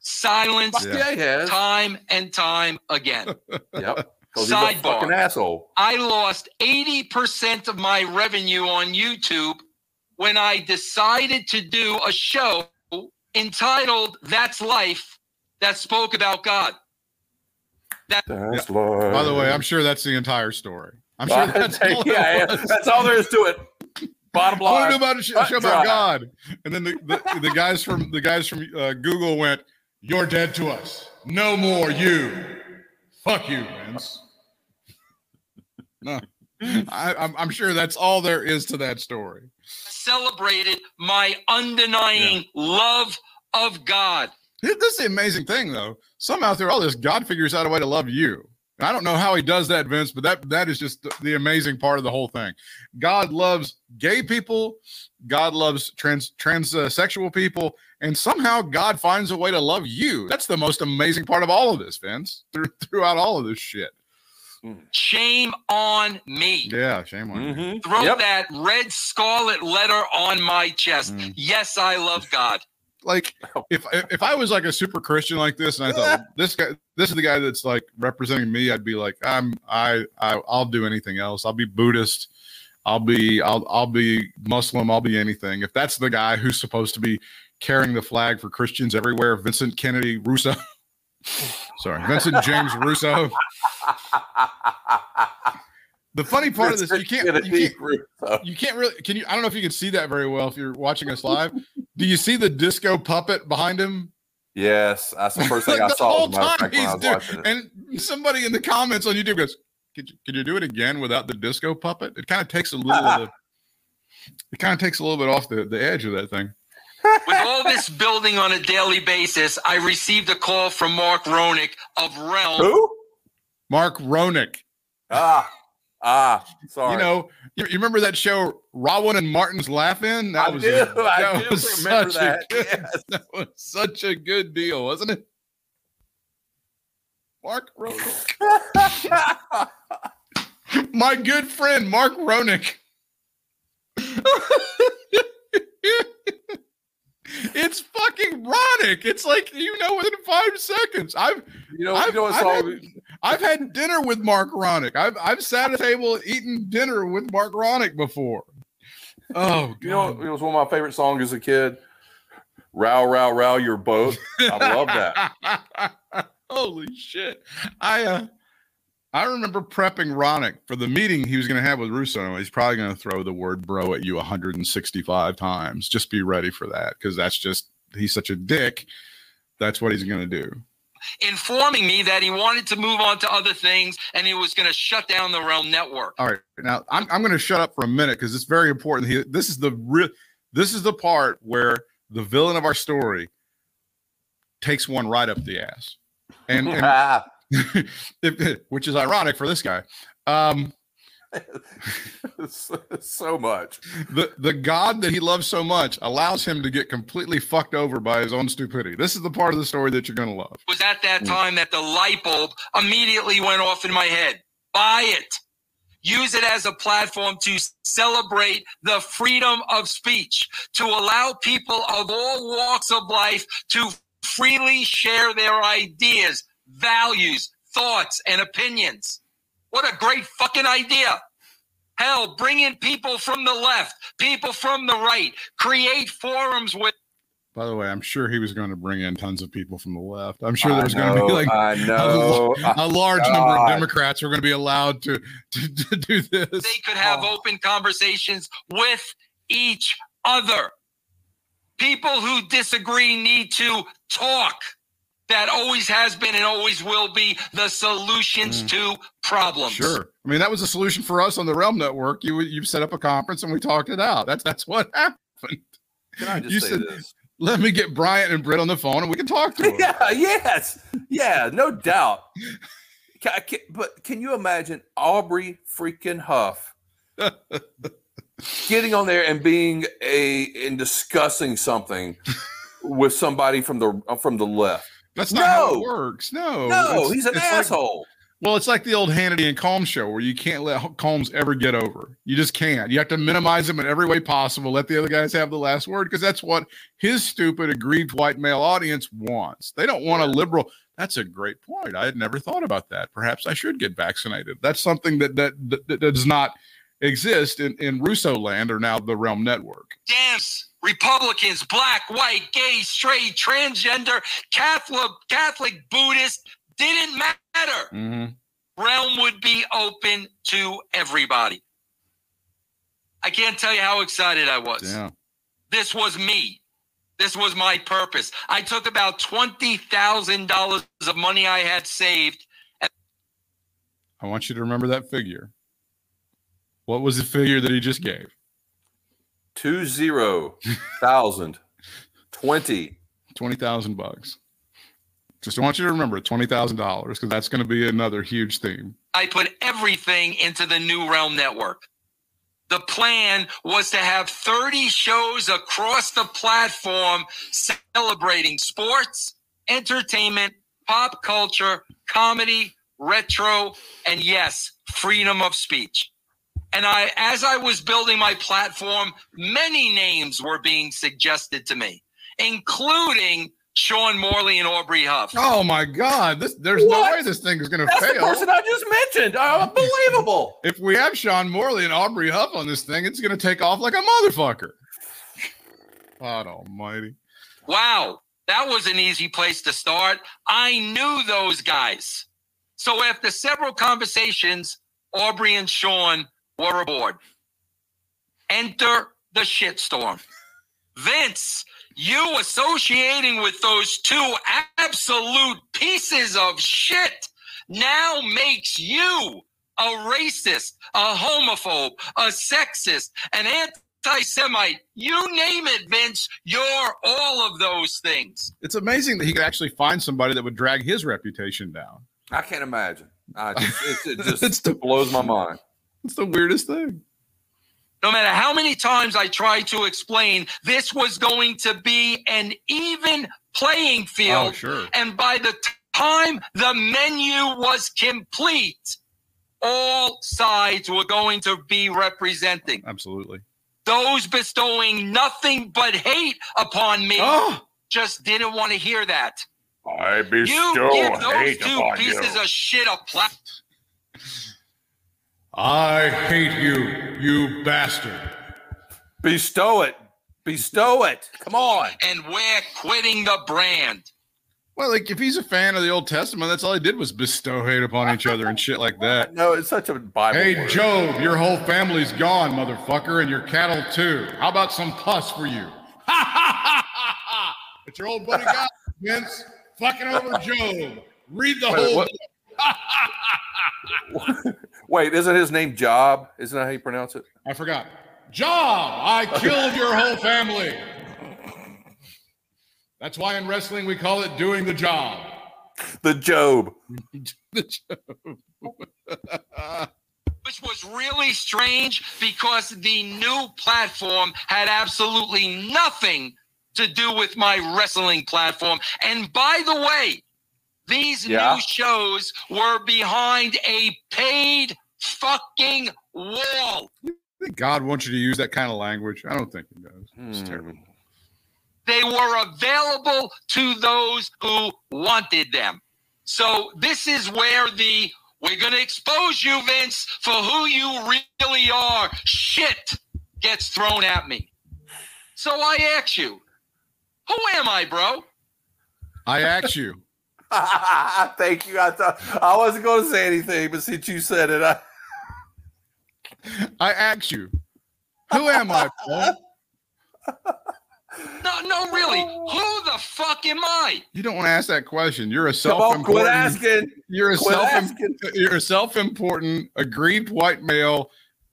silenced Fuck yeah, time and time again. Yep. Because he's a Sidebar. fucking asshole. I lost 80% of my revenue on YouTube when I decided to do a show entitled That's Life that spoke about God. That's Lord. By the way, I'm sure that's the entire story. I'm sure that's all yeah, yeah, that's all there is to it. Bottom line. to do about a sh- cut show about God, and then the, the, the guys from the guys from uh, Google went, "You're dead to us. No more you. Fuck you, Vince." no, I, I'm, I'm sure that's all there is to that story. Celebrated my undenying love of God. This is the amazing thing, though. Somehow through all this, God figures out a way to love you. I don't know how he does that, Vince, but that that is just the, the amazing part of the whole thing. God loves gay people, God loves trans transsexual uh, people, and somehow God finds a way to love you. That's the most amazing part of all of this, Vince. Through, throughout all of this shit. Shame on me. Yeah, shame on you. Mhm. Throw Yep. that red scarlet letter on my chest. Mm. Yes, I love God. like if if I was like a super Christian like this, and I thought this guy, this is the guy that's like representing me, I'd be like, I'm I, I I'll do anything else. I'll be Buddhist. I'll be I'll I'll be Muslim. I'll be anything. If that's the guy who's supposed to be carrying the flag for Christians everywhere, Vincent Kennedy Russo. Sorry, Vincent James Russo. The funny part of this, you can't, you can't you can't really can you i don't know if you can see that very well if you're watching us live do you see the disco puppet behind him Yes, that's the first thing I the saw. whole as a matter of time I he's doing and somebody in the comments on youtube goes could you, could you do it again without the disco puppet it kind of takes a little of the it kind of takes a little bit off the, the edge of that thing With all this building on a daily basis, I received a call from Mark Ronick of RELM. Who? mark ronick Ah, ah. Sorry. you know you, you remember that show Rowan and Martin's Laugh-In? That I was do, a, I that do was remember such a that, good, yes. that was such a good deal, wasn't it? Mark Ronick. My good friend Mark Ronick. it's fucking Ronick. It's like you know within five seconds. I've you know, I've- you know I've had- I've had dinner with Mark Ronick. I've I've sat at a table eating dinner with Mark Ronick before. Oh You know, it was one of my favorite songs as a kid. Row, row, row your boat. I love that. Holy shit. I uh I remember prepping Ronick for the meeting he was going to have with Russo. He's probably going to throw the word bro at you 165 times. Just be ready for that because that's just, he's such a dick. That's what he's going to do. informing me that he wanted to move on to other things and he was going to shut down the RELM Network. All right. Now I'm, I'm going to shut up for a minute because it's very important. He, this is the real, this is the part where the villain of our story takes one right up the ass. And, and that. if, which is ironic for this guy. Um, so, so much. the the God that he loves so much allows him to get completely fucked over by his own stupidity. This is the part of the story that you're going to love. It was at that time that the light bulb immediately went off in my head. Buy it. Use it as a platform to celebrate the freedom of speech, to allow people of all walks of life to freely share their ideas, values, thoughts, and opinions. What a great fucking idea. Hell, bring in people from the left, people from the right, create forums with By the way, I'm sure he was going to bring in tons of people from the left. I'm sure I there's going to be like I know. a oh, large number of Democrats who are going to be allowed to, to, to do this. they could have Oh. open conversations with each other. People who disagree need to talk. That always has been and always will be the solutions mm. to problems. Sure. I mean, that was a solution for us on the RELM Network. You you set up a conference and we talked it out. That's that's what happened. Can I just You say said- this? Let me get Bryant and Britt on the phone and we can talk to them. Yeah, yes, yeah, no doubt. Ca- ca- but can you imagine Aubrey freaking Huff getting on there and being a and discussing something with somebody from the from the left? That's not how No. it works. No. No, It's- he's an it's like- asshole. well, it's like the old Hannity and Colmes show where you can't let Colmes ever get over. You just can't. You have to minimize him in every way possible. Let the other guys have the last word because that's what his stupid aggrieved white male audience wants. They don't want a liberal. That's a great point. I had never thought about that. Perhaps I should get vaccinated. That's something that that, that, that does not exist in, in Russo land or now the RELM Network. Dance, Republicans, black, white, gay, straight, transgender, Catholic, Catholic, Buddhist, didn't matter. Mm-hmm. RELM would be open to everybody. I can't tell you how excited I was. Yeah. This was me. This was my purpose. I took about $20,000 of money I had saved. I want you to remember that figure. What was the figure that he just gave? Two zero thousand twenty. Twenty thousand bucks. Just want you to remember twenty thousand dollars because that's going to be another huge theme. I put everything into the New RELM Network. The plan was to have 30 shows across the platform celebrating sports, entertainment, pop culture, comedy, retro, and yes, freedom of speech. And I, as I was building my platform, many names were being suggested to me, including Sean Morley and Aubrey Huff. Oh my God! This there's no way this thing is going to fail. That's the fail. person I just mentioned. Oh, unbelievable. if we have Sean Morley and Aubrey Huff on this thing, it's going to take off like a motherfucker. God Almighty! Wow, that was an easy place to start. I knew those guys. So after several conversations, Aubrey and Sean were aboard. Enter the shitstorm. Vince, you associating with those two absolute pieces of shit now makes you a racist, a homophobe, a sexist, an anti-Semite. You name it, Vince. You're all of those things. It's amazing that he could actually find somebody that would drag his reputation down. I can't imagine. I just, it, it just It's the- blows my mind. It's the weirdest thing. No matter how many times I tried to explain, this was going to be an even playing field. Oh, field. sure. And by the time the menu was complete, all sides were going to be representing. Absolutely. Those bestowing nothing but hate upon me Oh, just didn't want to hear that. I bestow You bestow give those hate two upon pieces you. of shit a plat. I hate you, you bastard. Bestow it. Bestow it. Come on. and we're quitting the brand. Well, like if he's a fan of the Old Testament, that's all he did was bestow hate upon each other and shit like that. No, it's such a Bible. Hey, word. Job, your whole family's gone, motherfucker, and your cattle too. How about some pus for you? Ha ha ha ha ha! It's your old buddy guy, Vince, fucking over Job. Read the Wait, whole. what? Wait, isn't his name Job? Isn't that how you pronounce it? I forgot. Job, I killed your whole family. That's why in wrestling we call it doing the job. The Job. The Job. which was really strange because the new platform had absolutely nothing to do with my wrestling platform. And by the way, these Yeah. new shows were behind a paid fucking wall. I think God wants you to use that kind of language. I don't think he does. It's Hmm. terrible. They were available to those who wanted them. So this is where the we're going to expose you, Vince, for who you really are. Shit gets thrown at me. So I ask you, who am I, bro? I ask you. Thank you. I thought I wasn't going to say anything, but since you said it, I, I ask you. Who am I, No, no, really. Who the fuck am I? You don't want to ask that question. You're a Come quit self-important. asking. You're a self. asking. You're a self-important, aggrieved white male,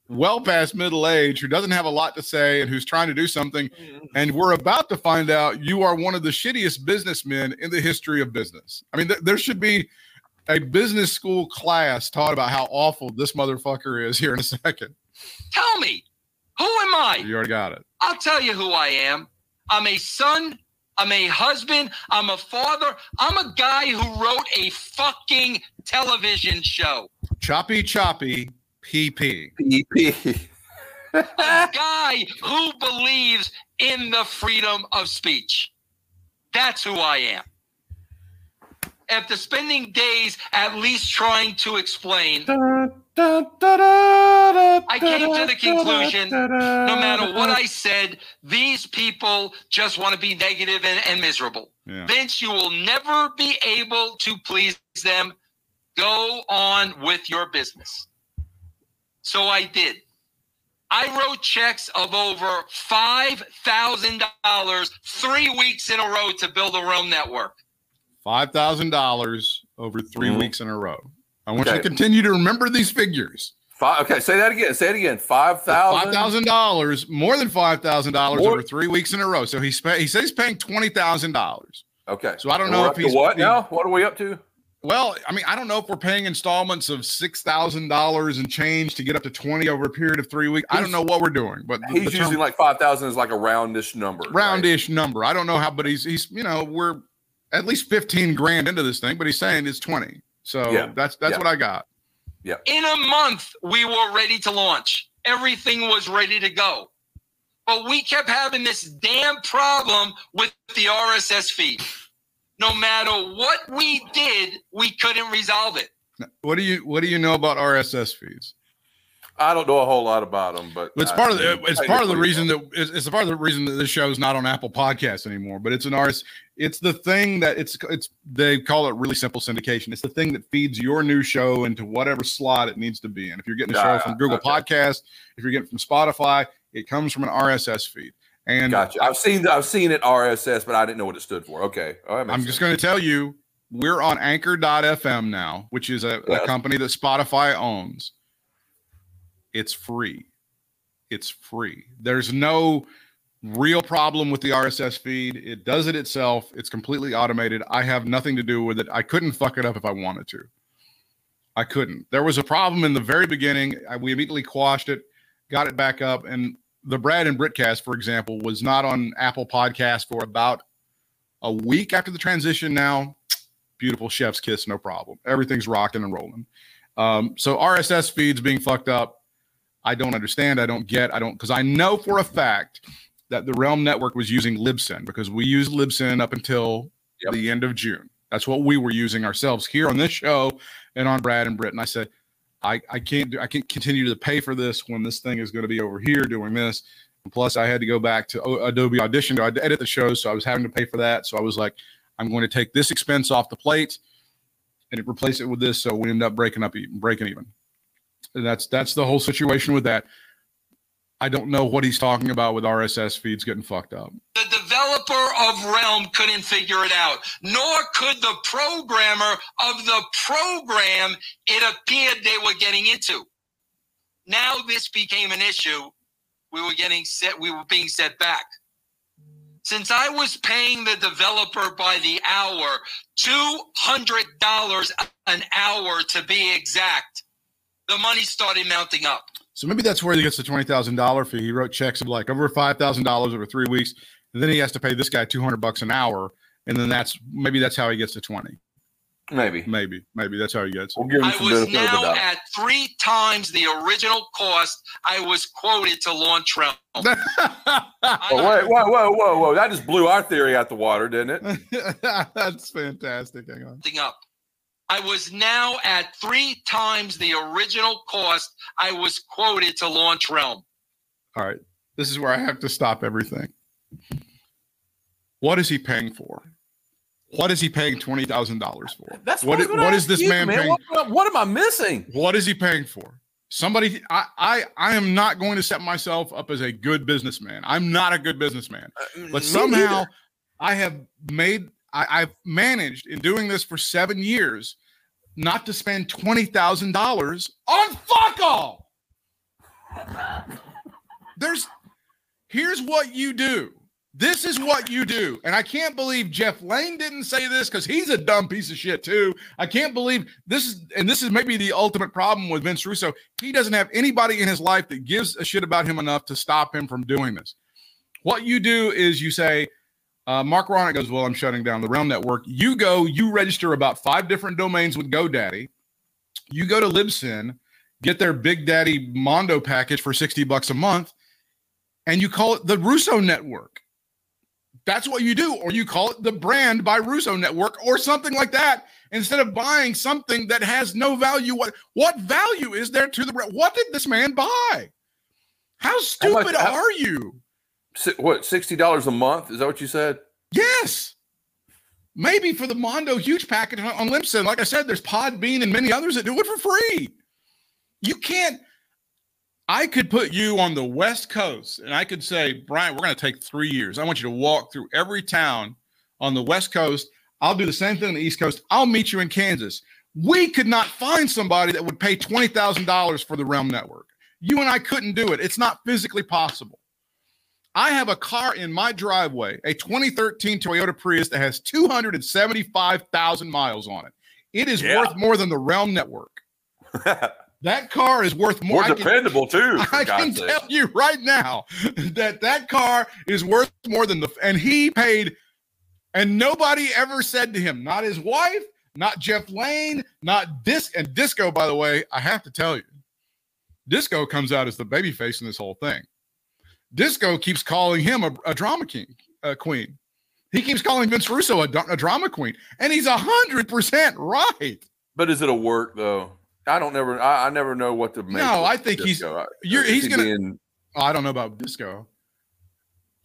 well past middle age, who doesn't have a lot to say and who's trying to do something. Mm-hmm. And we're about to find out you are one of the shittiest businessmen in the history of business. I mean, th- there should be a business school class taught about how awful this motherfucker is here in a second. Tell me, who am I? You already got it. I'll tell you who I am. I'm a son. I'm a husband. I'm a father. I'm a guy who wrote a fucking television show. Choppy, choppy, PP. PP. A guy who believes in the freedom of speech. That's who I am. After spending days at least trying to explain, I came to the conclusion, no matter what I said, these people just want to be negative and, and miserable. Yeah. Vince, you will never be able to please them. Go on with your business. So I did. I wrote checks of over $5,000 three weeks in a row to build a RELM network. Five thousand dollars over 3 Mhm. weeks in a row. I want you to continue to remember these figures. Five, okay, say that again. Say it again. Five thousand. Five thousand dollars, more than five thousand dollars over three weeks in a row. So he's pay, he says he's paying twenty thousand dollars. Okay. So I don't And know if he's- what he- now? What are we up to? Well, I mean, I don't know if we're paying installments of six thousand dollars and change to get up to twenty over a period of three weeks. I don't know what we're doing, but He's the term- using like five thousand is like a roundish number. right? roundish number. I don't know how, but he's he's you know we're at least fifteen grand into this thing, but he's saying it's twenty. So Yeah. that's that's Yeah. what I got. Yeah. In a month, we were ready to launch. Everything was ready to go. But we kept having this damn problem with the RSS feed. No matter what we did, we couldn't resolve it. What do you what do you know about RSS feeds? I don't know a whole lot about them, but It's I- part of the it's part of the reason that it's, it's part of the reason that this show is not on Apple Podcasts anymore. But it's an RS. It's the thing that it's it's they call it really simple syndication. It's the thing that feeds your new show into whatever slot it needs to be in. If you're getting a show Yeah, from Google okay. Podcast, if you're getting from Spotify, it comes from an RSS feed. And Gotcha. I've seen I've seen it RSS, but I didn't know what it stood for. Okay. Oh, right. I'm just going to tell you, we're on Anchor.fm now, which is a, a company that Spotify owns. It's free. It's free. There's no real problem with the RSS feed. It does it itself. It's completely automated. I have nothing to do with it. I couldn't fuck it up if I wanted to. I couldn't. There was a problem in the very beginning. I- We immediately quashed it, got it back up, and the Brad and Britcast, for example, was not on Apple Podcast for about a week after the transition. Now, beautiful chef's kiss, no problem. Everything's rocking and rolling. Um, so RSS feeds being fucked up. I don't understand. I don't get. I don't because I know for a fact that the RELM Network was using Libsyn because we used Libsyn up until Yep. the end of June. That's what we were using ourselves here on this show and on Brad and Britt. And I said, I, I can't do I can't continue to pay for this when this thing is going to be over here doing this. And plus, I had to go back to Adobe Audition to edit the show, so I was having to pay for that. So I was like, I'm going to take this expense off the plate and replace it with this. So we end up breaking up, breaking even. And that's that's the whole situation with that. I don't know what he's talking about with RSS feeds getting fucked up. The developer of RELM couldn't figure it out, nor could the programmer of the program it appeared they were getting into. Now this became an issue. We were getting set, we were being set back. Since I was paying the developer by the hour, $200 an hour to be exact, the money started mounting up. So maybe that's where he gets the twenty thousand dollar fee. He wrote checks of like over five thousand dollars over three weeks, and then he has to pay this guy two hundred bucks an hour, and then that's maybe that's how he gets to twenty. maybe Maybe, maybe that's how he gets. we'll give him I some was benefit of the now at three times the original cost I was quoted to launch RELM. it. Oh, wait, whoa, whoa, whoa, whoa! That just blew our theory out the water, didn't it? that's fantastic. Hang on. Something up. I was now at three times the original cost I was quoted to launch RELM. All right, this is where I have to stop everything. What is he paying for? What is he paying twenty thousand dollars for? That's what. I i- was gonna What is this you, man paying? What, what am I missing? What is he paying for? Somebody, I, I, I am not going to set myself up as a good businessman. I'm not a good businessman, Uh, but somehow neither. I have made, I, I've managed in doing this for seven years not to spend $20,000 on fuck all. There's, here's what you do. This is what you do. And I can't believe Jeff Lane didn't say this because he's a dumb piece of shit too. I can't believe this is, and this is maybe the ultimate problem with Vince Russo. He doesn't have anybody in his life that gives a shit about him enough to stop him from doing this. What you do is you say, uh, Mark Ronick goes, Well, I'm shutting down the RELM Network. You go, you register about five different domains with GoDaddy. You go to Libsyn, get their Big Daddy Mondo package for 60 bucks a month, and you call it the Russo Network. That's what you do, or you call it the brand by Russo Network or something like that. Instead of buying something that has no value, what what value is there to the? What did this man buy? How stupid how- are you? What sixty dollars a month? Is that what you said? Yes. Maybe for the Mondo huge package on, Libsyn. Like I said, there's Podbean and many others that do it for free. You can't. I could put you on the West Coast and I could say, Brian, we're going to take three years. I want you to walk through every town on the West Coast. I'll do the same thing on the East Coast. I'll meet you in Kansas. We could not find somebody that would pay $20,000 for the RELM Network. You and I couldn't do it. It's not physically possible. I have a car in my driveway, a 2013 Toyota Prius that has 275,000 miles on it. It is Yeah. worth more than the RELM Network. That car is worth more. More I can- dependable too. I can sake. tell you right now that that car is worth more than the and he paid and nobody ever said to him not his wife not Jeff Lane not disc and disco by the way I have to tell you disco comes out as the baby face in this whole thing disco keeps calling him a, a drama king a queen he keeps calling Vince Russo a, a drama queen and he's a hundred percent right But is it a work though? I don't never. I, I never know what to make. No, I think he's- Disco. I- you're- he's he gonna- being- Oh, I don't know about disco.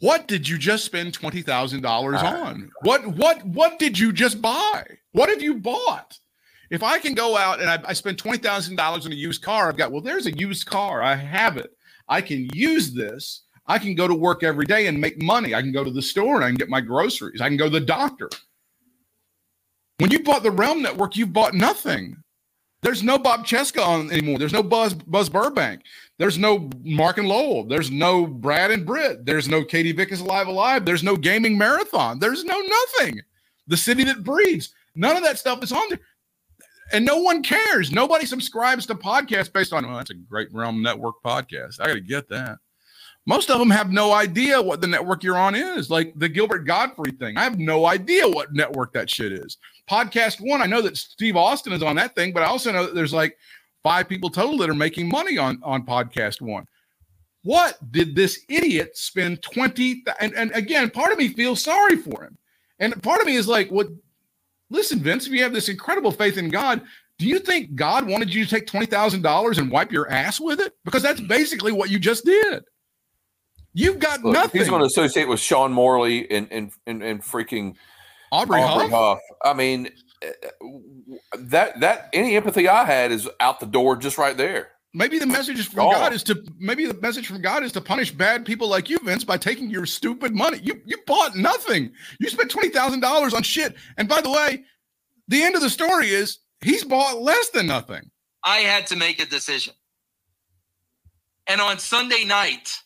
What did you just spend twenty thousand dollars on? What what what did you just buy? What have you bought? If I can go out and I, I spend twenty thousand dollars on a used car, I've got well, there's a used car. I have it. I can use this. I can go to work every day and make money. I can go to the store and I can get my groceries. I can go to the doctor. When you bought the RELM Network, you bought nothing. There's no Bob Cheska on anymore. There's no Buzz Buzz Burbank. There's no Mark and Lowell. There's no Brad and Britt. There's no Katie Vick is alive alive. There's no gaming marathon. There's no nothing. The city that breeds. None of that stuff is on there. And no one cares. Nobody subscribes to podcasts based on, oh, that's a great RELM Network podcast. I got to get that. Most of them have no idea what the network you're on is, like the Gilbert Gottfried thing. I have no idea what network that shit is. Podcast One, I know that Steve Austin is on that thing, but I also know that there's like five people total that are making money on on Podcast One. What did this idiot spend 20 and, and again, part of me feels sorry for him. And part of me is like, what listen, Vince, if you have this incredible faith in God, do you think God wanted you to take $20,000 and wipe your ass with it? Because that's basically what you just did. You've got Look, nothing. he's going to associate with Sean Morley and and and, and freaking Aubrey, Aubrey Huff? Huff. I mean, uh, that that any empathy I had is out the door just right there. Maybe the message from Gone. God is to maybe the message from God is to punish bad people like you, Vince, by taking your stupid money. You you bought nothing. You spent twenty thousand dollars on shit. And by the way, the end of the story is he's bought less than nothing. I had to make a decision. And on Sunday night,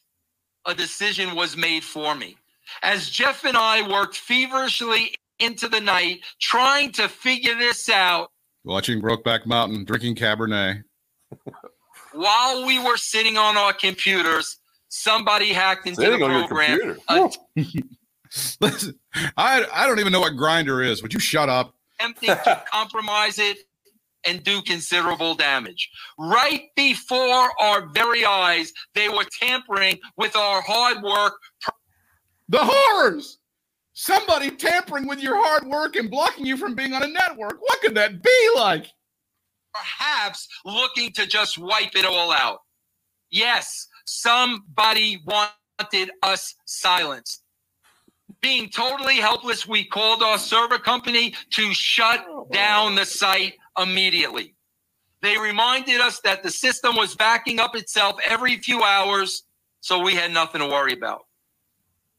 a decision was made for me. As Jeff and I worked feverishly into the night trying to figure this out Watching Brokeback Mountain, drinking Cabernet. while we were sitting on our computers, somebody hacked into Sitting the on your program. computer. Uh, Listen, I I don't even know what Grindr is. Would you shut up? attempting to compromise it and do considerable damage. Right before our very eyes, they were tampering with our hard work. The horrors! Somebody tampering with your hard work and blocking you from being on a network. What could that be like? perhaps looking to just wipe it all out. Yes, somebody wanted us silenced. Being totally helpless, we called our server company to shut down the site immediately. They reminded us that the system was backing up itself every few hours, so we had nothing to worry about.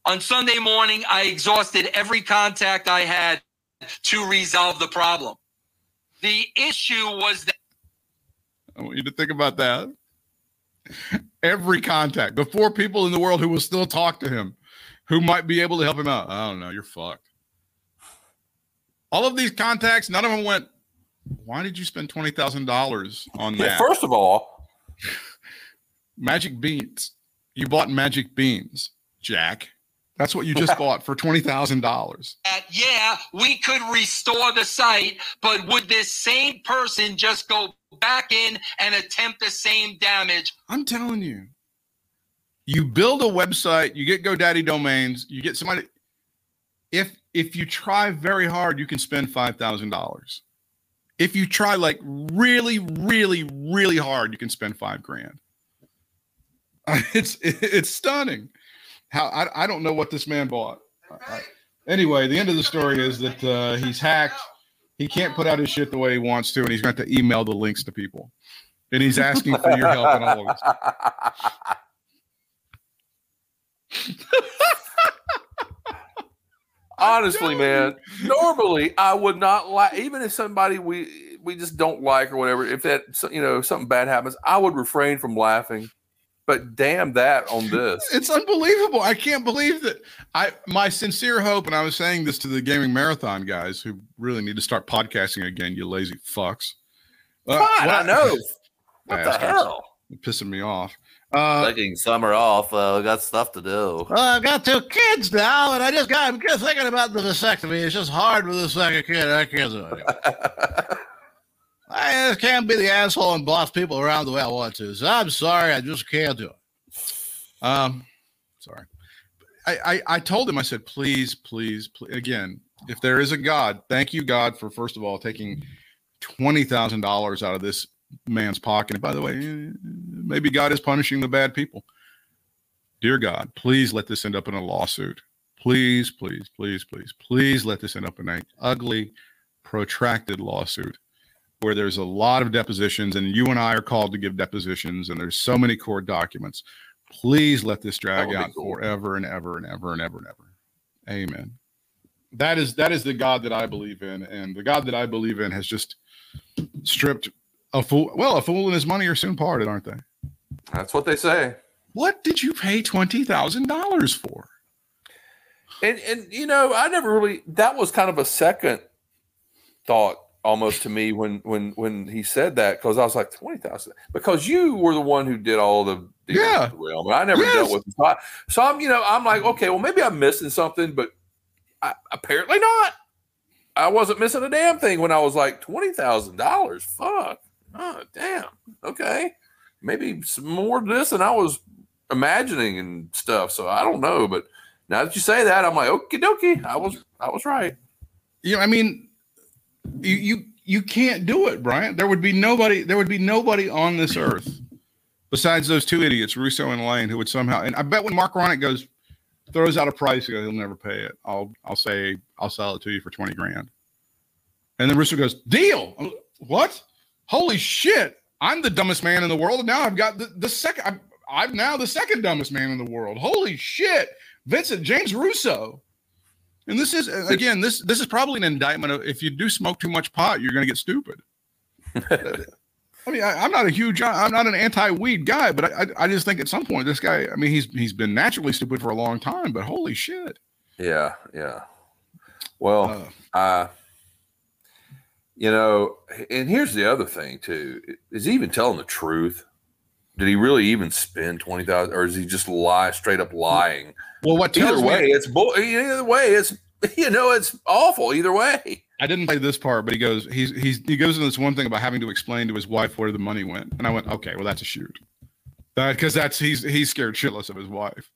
On Sunday morning, I exhausted every contact I had to resolve the problem. The issue was that I want you to think about that. Every contact, the four people in the world who will still talk to him, who might be able to help him out. I don't know. You're fucked. All of these contacts, none of them went. Why did you spend twenty thousand dollars on Yeah, that? first of all, magic beans. You bought magic beans, Jack. That's what you just bought for twenty thousand dollars. yeah, we could restore the site, but would this same person just go back in and attempt the same damage? I'm telling you. You build a website, you get GoDaddy domains, you get somebody. If if you try very hard, you can spend five thousand dollars. If you try like really, really, really hard, you can spend five grand. It's it's stunning. How I, I don't know what this man bought. Anyway, the end of the story is that uh, he's hacked. He can't put out his shit the way he wants to, and he's going to email the links to people. And he's asking for your help in all of this. honestly, man, normally I would not like, even if somebody we we just don't like or whatever. If that you know something bad happens, I would refrain from laughing. But damn that on this. It's unbelievable. I can't believe that. I my sincere hope, and I was saying this to the gaming marathon guys who really need to start podcasting again. You lazy fucks. Uh, Fine, I know. What the hell? pissing me off. Uh, Taking summer off. Uh, got stuff to do. I've got two kids now, and I just got I'm just thinking about the vasectomy. It's just hard with the second kid. I can't do it. I just can't be the asshole and boss people around the way I want to. So I'm sorry, I just can't do it. Um, sorry. I, I, I told him, I said, please, please, please, again, if there is a God, thank you, God, for first of all taking $20,000 out of this man's pocket. And by the way, maybe God is punishing the bad people. Dear God, please let this end up in a lawsuit. Please, please, please, please, please let this end up in a ugly, protracted lawsuit where there's a lot of depositions and you and I are called to give depositions and there's so many court documents. Please let this drag out cool. forever and ever and ever and ever and ever. Amen. That is that is the God that I believe in, and the God that I believe in has just stripped a fool. Well, a fool and his money are soon parted, aren't they? That's what they say. What did you pay twenty thousand dollars for? And and you know, I never really that was kind of a second thought almost to me when when when he said that because I was like twenty thousand because you were the one who did all the Yeah. the RELM. I never Yes. dealt with it. So, I, so I'm you know I'm like okay well maybe I'm missing something but I, apparently not. I wasn't missing a damn thing when I was like twenty thousand dollars. Fuck. Oh damn. Okay. Maybe some more to this than I was imagining and stuff. So I don't know, but now that you say that, I'm like, okie dokie. I was I was right. You know, I mean, you you you can't do it, Brian. There would be nobody. There would be nobody on this earth besides those two idiots, Russo and Lane, who would somehow. And I bet when Mark Ronick goes throws out a price, he goes, he'll never pay it. I'll I'll say I'll sell it to you for twenty grand. And then Russo goes, deal. What? Holy shit! I'm the dumbest man in the world. And now I've got the, the second. I'm, I'm now the second dumbest man in the world. Holy shit! Vincent James Russo. And this is again, this this is probably an indictment of if you do smoke too much pot, you're going to get stupid. I mean, I, I'm not a huge, I'm not an anti-weed guy, but I, I, I just think at some point this guy, I mean, he's he's been naturally stupid for a long time, but holy shit! Yeah, yeah. Well, Uh, uh, you know, and here's the other thing too: is he even telling the truth? Did he really even spend twenty thousand, or is he just lie straight up lying? well, what Either me, way, it's bull. Either way, it's you know, it's awful. Either way. I didn't play this part, but he goes, he's he's he goes into this one thing about having to explain to his wife where the money went, and I went, okay, well, that's a shoot, that because that's he's he's scared shitless of his wife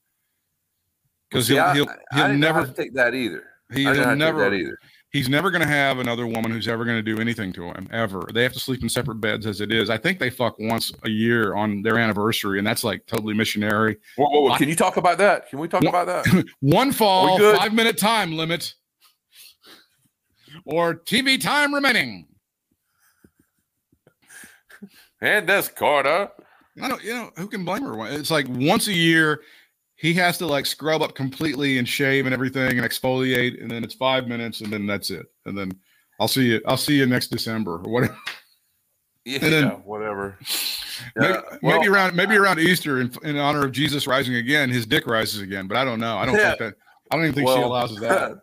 because See, he'll I- he'll, he'll didn't never take that either. he, I didn't know how he'll take never that either. He's never going to have another woman who's ever going to do anything to him ever. They have to sleep in separate beds as it is. I think they fuck once a year on their anniversary, and that's like totally missionary. Whoa, whoa, whoa, Can you talk about that? Can we talk Wha- about that? One fall, five minute time limit, or TV time remaining. and this Carter. I don't, you know, who can blame her? It's like once a year, he has to like scrub up completely and shave and everything and exfoliate, and then it's five minutes, and then that's it. And then I'll see you. I'll see you next December or whatever. Yeah, then- whatever. maybe, Yeah, well- maybe around maybe around Easter in, in honor of Jesus rising again, his dick rises again. But I don't know. I don't Yeah. think that. I don't even think she allows that.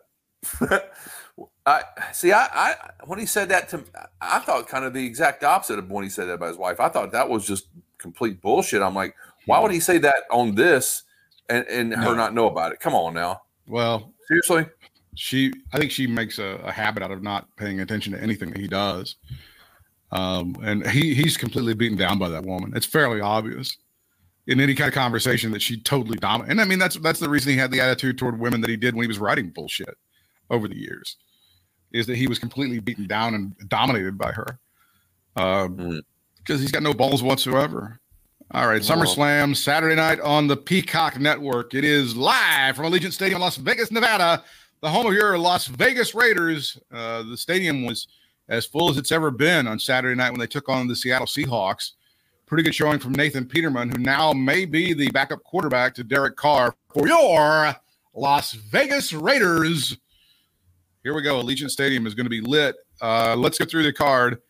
I see. I, I when he said that to, I thought kind of the exact opposite of when he said that about his wife. I thought that was just complete bullshit. I'm like, why would he say that on this and and her not know about it? Come on now, Well, seriously. she I think she makes a, a habit out of not paying attention to anything that he does. Um, and he he's completely beaten down by that woman. It's fairly obvious in any kind of conversation that she totally dominates. And I mean that's that's the reason he had the attitude toward women that he did when he was writing bullshit over the years, is that he was completely beaten down and dominated by her. Um, Mm. because he's got no balls whatsoever. All right, SummerSlam Saturday night on the Peacock Network. It is live from Allegiant Stadium, Las Vegas, Nevada, the home of your Las Vegas Raiders. Uh, the stadium was as full as it's ever been on Saturday night when they took on the Seattle Seahawks. Pretty good showing from Nathan Peterman, who now may be the backup quarterback to Derek Carr for your Las Vegas Raiders. Here we go. Allegiant Stadium is going to be lit. Uh, let's get through the card.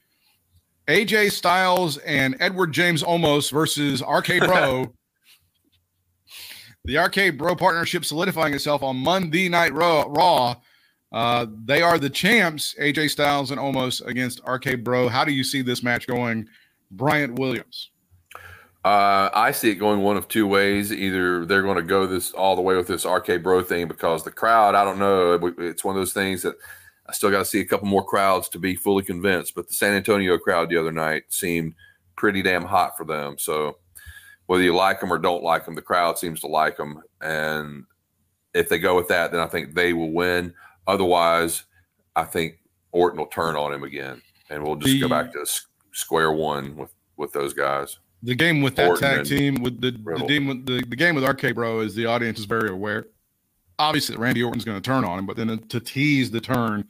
AJ Styles and Edward James Olmos versus RK Bro. the RK Bro partnership solidifying itself on Monday Night Raw. Raw. Uh, they are the champs, AJ Styles and Omos against RK Bro. How do you see this match going, Bryant Williams? Uh, I see it going one of two ways. Either they're going to go this all the way with this RK Bro thing because the crowd, I don't know. It's one of those things that I still got to see a couple more crowds to be fully convinced. But the San Antonio crowd the other night seemed pretty damn hot for them. So whether you like them or don't like them, the crowd seems to like them. And if they go with that, then I think they will win. Otherwise, I think Orton will turn on him again, and we'll just go back to square one with with those guys. The game with that Orton tag team with the the, team with the, the game with RK Bro is the audience is very aware. Obviously, Randy Orton's going to turn on him, but then to tease the turn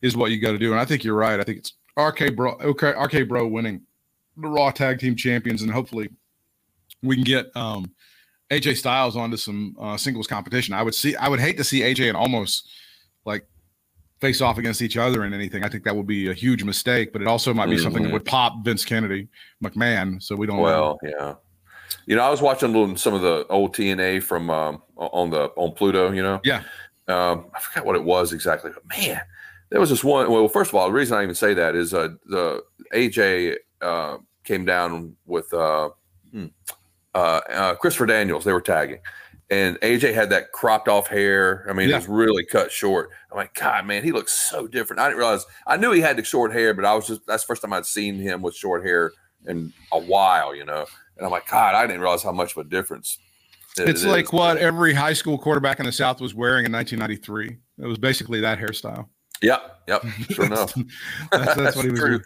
is what you got to do. And I think you're right. I think it's RK Bro, okay, RK Bro winning the Raw Tag Team Champions, and hopefully we can get um, AJ Styles onto some uh, singles competition. I would see. I would hate to see AJ and almost like face off against each other in anything. I think that would be a huge mistake, but it also might be something that would pop Vince Kennedy, McMahon. So we don't. know. Well, yeah. You know, I was watching a little some of the old TNA from um, on the on Pluto. You know, Yeah. Um, I forgot what it was exactly, but man, there was this one. Well, first of all, the reason I even say that is uh, the AJ uh, came down with uh, hmm, uh, uh, Christopher Daniels. They were tagging, and AJ had that cropped off hair. I mean, Yeah. it was really cut short. I'm like, God, man, he looks so different. I didn't realize. I knew he had the short hair, but I was just that's the first time I'd seen him with short hair in a while, you know. And I'm like, God, I didn't realize how much of a difference. it It's like what every high school quarterback in the South was wearing in 1993. It was basically that hairstyle. Yep, yep, sure enough. That's, that's what he was True. doing.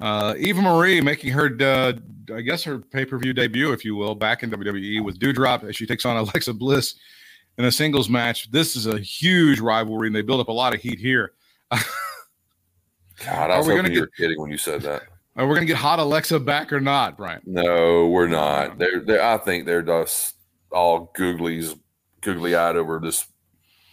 Uh, Eva Marie making her, uh, I guess, her pay per view debut, if you will, back in WWE with Doudrop as she takes on Alexa Bliss in a singles match. This is a huge rivalry, and they build up a lot of heat here. God, I Are was we hoping gonna you were kidding when you said that. Are we going to get hot Alexa back or not, Brian? No, we're not. They're, they're I think they're just all googlies, googly eyed over this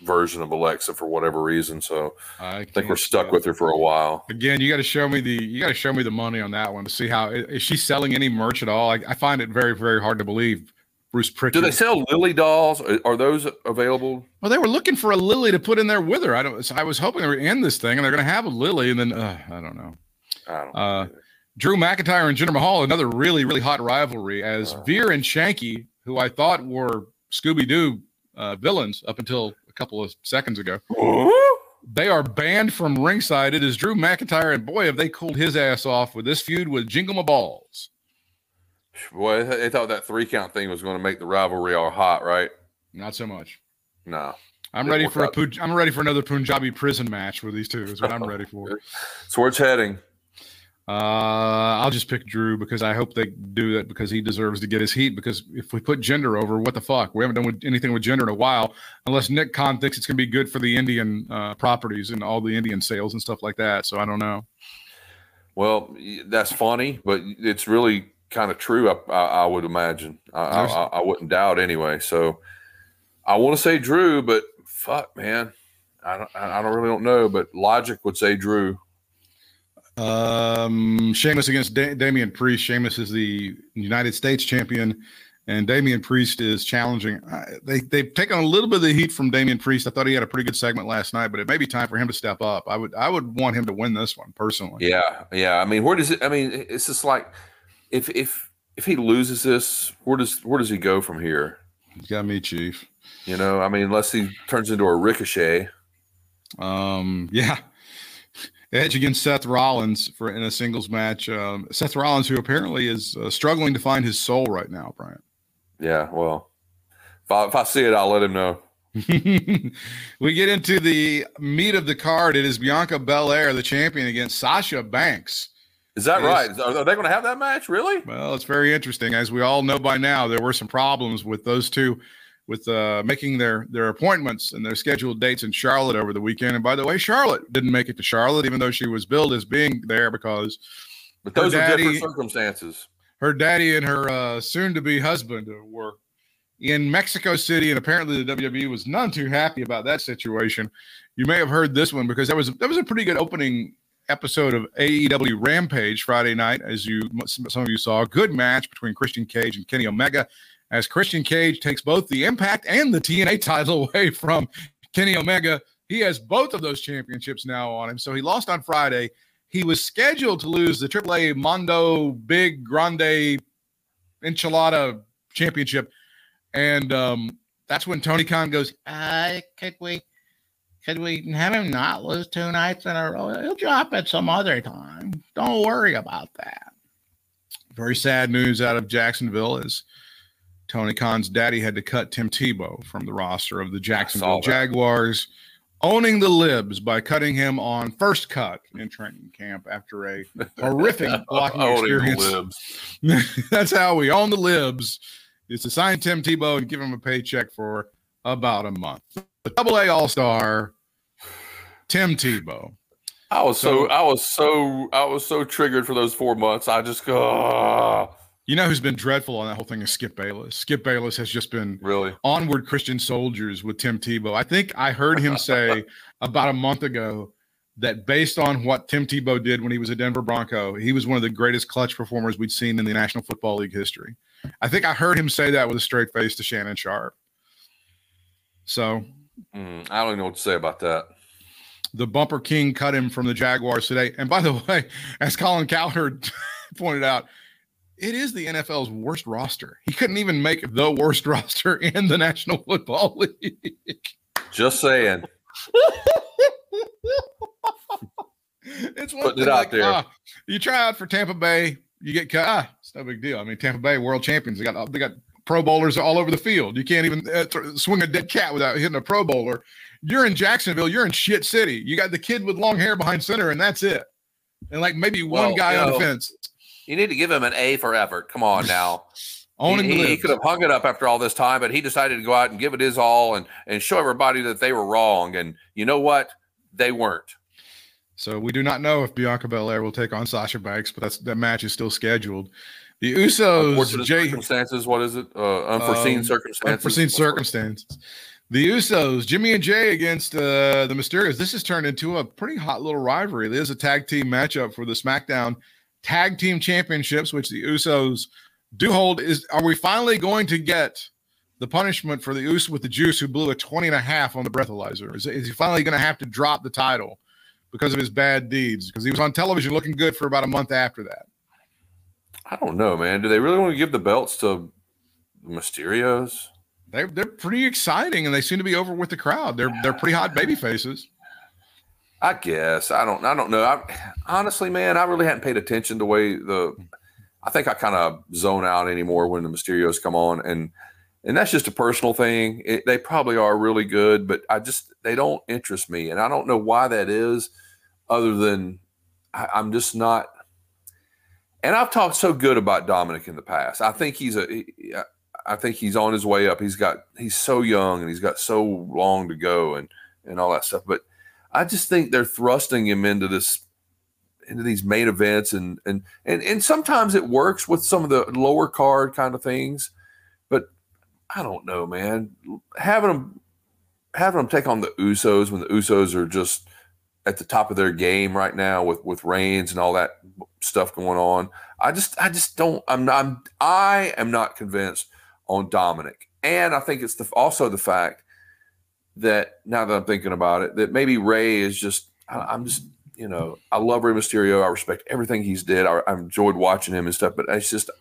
version of Alexa for whatever reason. So I I think we're stuck with her for a while. Again, you got to show me the you got to show me the money on that one to see how is she selling any merch at all. I, I find it very very hard to believe. Bruce Pritchard. Do they sell Lily dolls? Are, are those available? Well, they were looking for a lily to put in there with her. I don't. I was hoping they were in this thing, and they're going to have a lily, and then uh, I don't know. I don't Uh, know. Drew McIntyre and Jinder Mahal, another really really hot rivalry, as. Veer and Shanky, who I thought were Scooby Doo uh, villains up until a couple of seconds ago, they are banned from ringside. It is Drew McIntyre, and boy, have they cooled his ass off with this feud with Jingle My Balls. Boy, they thought that three count thing was going to make the rivalry all hot, right? Not so much. No. I'm ready for a out. Puj- I'm ready for another Punjabi prison match with these two. Is what I'm ready for. So where it's heading. Uh, I'll just pick Drew because I hope they do that because he deserves to get his heat. Because if we put Jinder over, what the fuck? We haven't done with anything with Jinder in a while, unless Nick Khan thinks it's going to be good for the Indian uh, properties and all the Indian sales and stuff like that. So I don't know. Well, that's funny, but it's really kind of true. I, I, I would imagine. I, I, I wouldn't doubt anyway. So, I want to say Drew, but fuck, man, I don't. I I don't really don't know, but logic would say Drew. Um, Sheamus against da- Damian Priest. Sheamus is the United States champion, and Damian Priest is challenging. They they've taken a little bit of the heat from Damian Priest. I thought he had a pretty good segment last night, but it may be time for him to step up. I would I would want him to win this one personally. Yeah, yeah. I mean, where does it? I mean, it's just like if if if he loses this, where does where does he go from here? He's got me, Chief. You know, I mean, unless he turns into a ricochet. Um, yeah. Edge against Seth Rollins for in a singles match. Um, Seth Rollins, who apparently is uh, struggling to find his soul right now, Brian. Yeah, well, if I, if I see it, I'll let him know. we get into the meat of the card. It is Bianca Belair, the champion, against Sasha Banks. Is that right? Are they going to have that match? Really? Well, it's very interesting. As we all know by now, there were some problems with those two, with uh, making their their appointments and their scheduled dates in Charlotte over the weekend. And by the way, Charlotte didn't make it to Charlotte, even though she was billed as being there because But those are different circumstances. her daddy and her uh, soon-to-be husband were in Mexico City, and apparently the WWE was none too happy about that situation. You may have heard this one because that was that was a pretty good opening episode of AEW Rampage Friday night, as you some of you saw. A good match between Christian Cage and Kenny Omega, as Christian Cage takes both the Impact and the TNA title away from Kenny Omega. He has both of those championships now on him, so he lost on Friday. He was scheduled to lose the AAA Mondo Big Grande Enchilada Championship, and um, that's when Tony Khan goes, Uh, could we, could we have him not lose two nights in a row? He'll drop it some other time. Don't worry about that. very sad news out of Jacksonville is Tony Khan's daddy had to cut Tim Tebow from the roster of the Jacksonville. Jaguars, owning the libs by cutting him on first cut in training camp after a horrific blocking experience. libs. That's how we own the libs. Is to sign Tim Tebow and give him a paycheck for about a month. The Double A All Star, Tim Tebow. I was So- so I was so I was so triggered for those four months. I just go, "Ah." You know who's been dreadful on that whole thing is Skip Bayless. Skip Bayless has just been really. onward Christian soldiers with Tim Tebow. I think I heard him say about a month ago that based on what Tim Tebow did when he was a Denver Bronco, he was one of the greatest clutch performers we'd seen in the National Football League history. I think I heard him say that with a straight face to Shannon Sharpe. So Mm, I don't even know what to say about that. the bumper king cut him from the Jaguars today. And by the way, as Colin Cowherd pointed out, it is the NFL's worst roster. He couldn't even make the worst roster in the National Football League. Just saying. it's one Putting it out like, there. ah, you try out for Tampa Bay, you get cut. Ah, it's no big deal. I mean, Tampa Bay world champions. They got they got Pro Bowlers all over the field. You can't even uh, th- swing a dead cat without hitting a Pro Bowler. You're in Jacksonville. You're in shit city. You got the kid with long hair behind center, and that's it. And like maybe one Well, guy you on know, the fence You need to give him an A for effort. Come on now. he, he, he could have hung it up after all this time, but he decided to go out and give it his all and and show everybody that they were wrong. And you know what? They weren't. So we do not know if Bianca Belair will take on Sasha Banks, but that's that match is still scheduled. The Usos, Jey, circumstances. What is it? Uh, unforeseen Um, circumstances. unforeseen circumstances. The Usos, Jimmy and Jey against uh, the Mysterios. This has turned into a pretty hot little rivalry. There's a tag team matchup for the SmackDown Tag Team Championships, which the Usos do hold. Is are we finally going to get the punishment for the Us with the Juice who blew a 20 and a half on the breathalyzer? Is, is he finally going to have to drop the title because of his bad deeds? Because he was on television looking good for about a month after that. I don't know, man. Do they really want to give the belts to the Mysterios? They're, they're pretty exciting and they seem to be over with the crowd. They're they're pretty hot baby faces. I guess I don't. I don't know. I, honestly, man, I really hadn't paid attention to the way the. I think I kind of zone out anymore when the Mysterios come on, and and that's just a personal thing. It, they probably are really good, but I just they don't interest me, and I don't know why that is, other than I, I'm just not. And I've talked so good about Dominic in the past. I think he's a. I think he's on his way up. He's got. He's so young, and he's got so long to go, and and all that stuff. But I just think they're thrusting him into this into these main events and and and and sometimes it works with some of the lower card kind of things but I don't know, man. Having them having them take on the Usos when the Usos are just at the top of their game right now with with Reigns and all that stuff going on. I just I just don't I'm not I'm, I am not convinced on Dominic. And I think it's the, also the fact that now that I'm thinking about it, that maybe Rey is just I'm just you know I love Rey Mysterio. I respect everything he's did. I, I enjoyed watching him and stuff, but it's just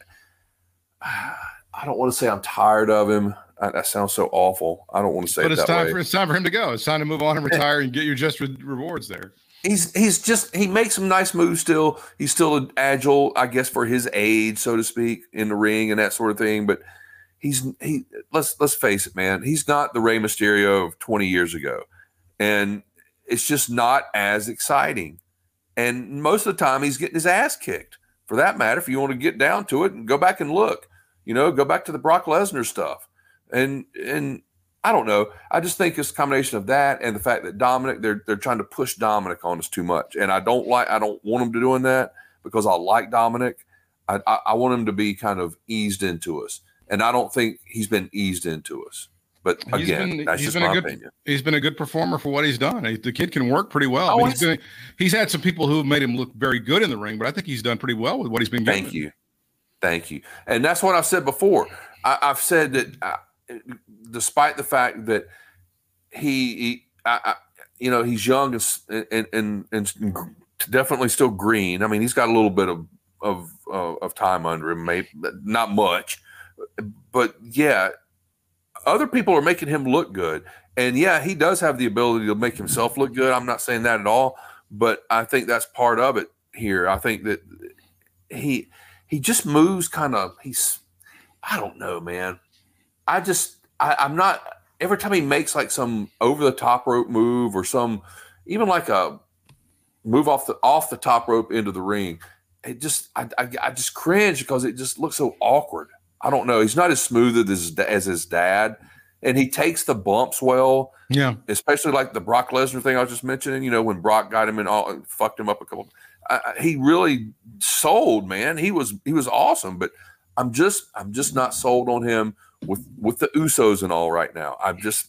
I don't want to say I'm tired of him. I, that sounds so awful. I don't want to say But it it's that time way. for it's time for him to go. It's time to move on and retire and get your just re- rewards there. he's he's just he makes some nice moves still. He's still agile, I guess, for his age, so to speak, in the ring and that sort of thing. But he's he let's let's face it, man. He's not the Rey Mysterio of 20 years ago. And it's just not as exciting. And most of the time he's getting his ass kicked. For that matter, if you want to get down to it and go back and look, you know, go back to the Brock Lesnar stuff. And and I don't know. I just think it's a combination of that and the fact that Dominic, they're they're trying to push Dominic on us too much, and I don't like. I don't want them to doing that because I like Dominic. I, I, I want him to be kind of eased into us, and I don't think he's been eased into us. But He's again, been- that's he's just been a my good- opinion. He's been a good performer for what he's done. He- The kid can work pretty well. I Oh, mean, he's, been, he's had some people who have made him look very good in the ring, but I think he's done pretty well with what he's been given. Thank you, thank you, and that's what I've said before. I, I've said that, uh, despite the fact that he, he I, I, you know, he's young and, and and and definitely still green. I mean, he's got a little bit of of uh, of time under him, maybe not much, but yeah, other people are making him look good, and yeah, he does have the ability to make himself look good. I'm not saying that at all, but I think that's part of it here. I think that he he just moves kind of he's I don't know, man. I just I, I'm not every time he makes like some over the top rope move or some even like a move off the off the top rope into the ring. It just I, I, I just cringe because it just looks so awkward. I don't know. He's not as smooth as as his dad, and he takes the bumps well Yeah. especially like the Brock Lesnar thing I was just mentioning. You know, when Brock got him and all fucked him up a couple. I, I- he really sold, man. He was he was awesome, but I'm just I'm just not sold on him with with the Usos and all right now. I'm just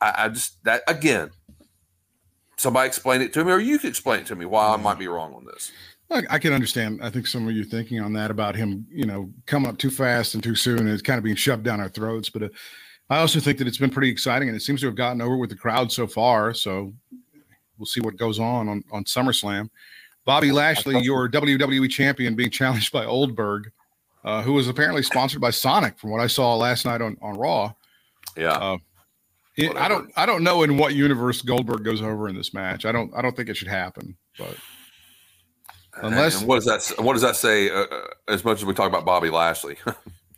I, I just that again. Somebody explain it to me, or you can explain it to me why I might be wrong on this. I, I can understand. I think some of you thinking on that about him, you know, coming up too fast and too soon and it's kind of being shoved down our throats. But uh, I also think that it's been pretty exciting and it seems to have gotten over with the crowd so far. So we'll see what goes on on, on SummerSlam. Bobby Lashley, your WWE champion, being challenged by Goldberg, uh, who was apparently sponsored by Sonic, from what I saw last night on, on Raw. Yeah, Uh, It- I don't I don't know in what universe Goldberg goes over in this match. I don't I don't think it should happen. But unless- And what does that what does that say? Uh, uh, as much as we talk about Bobby Lashley,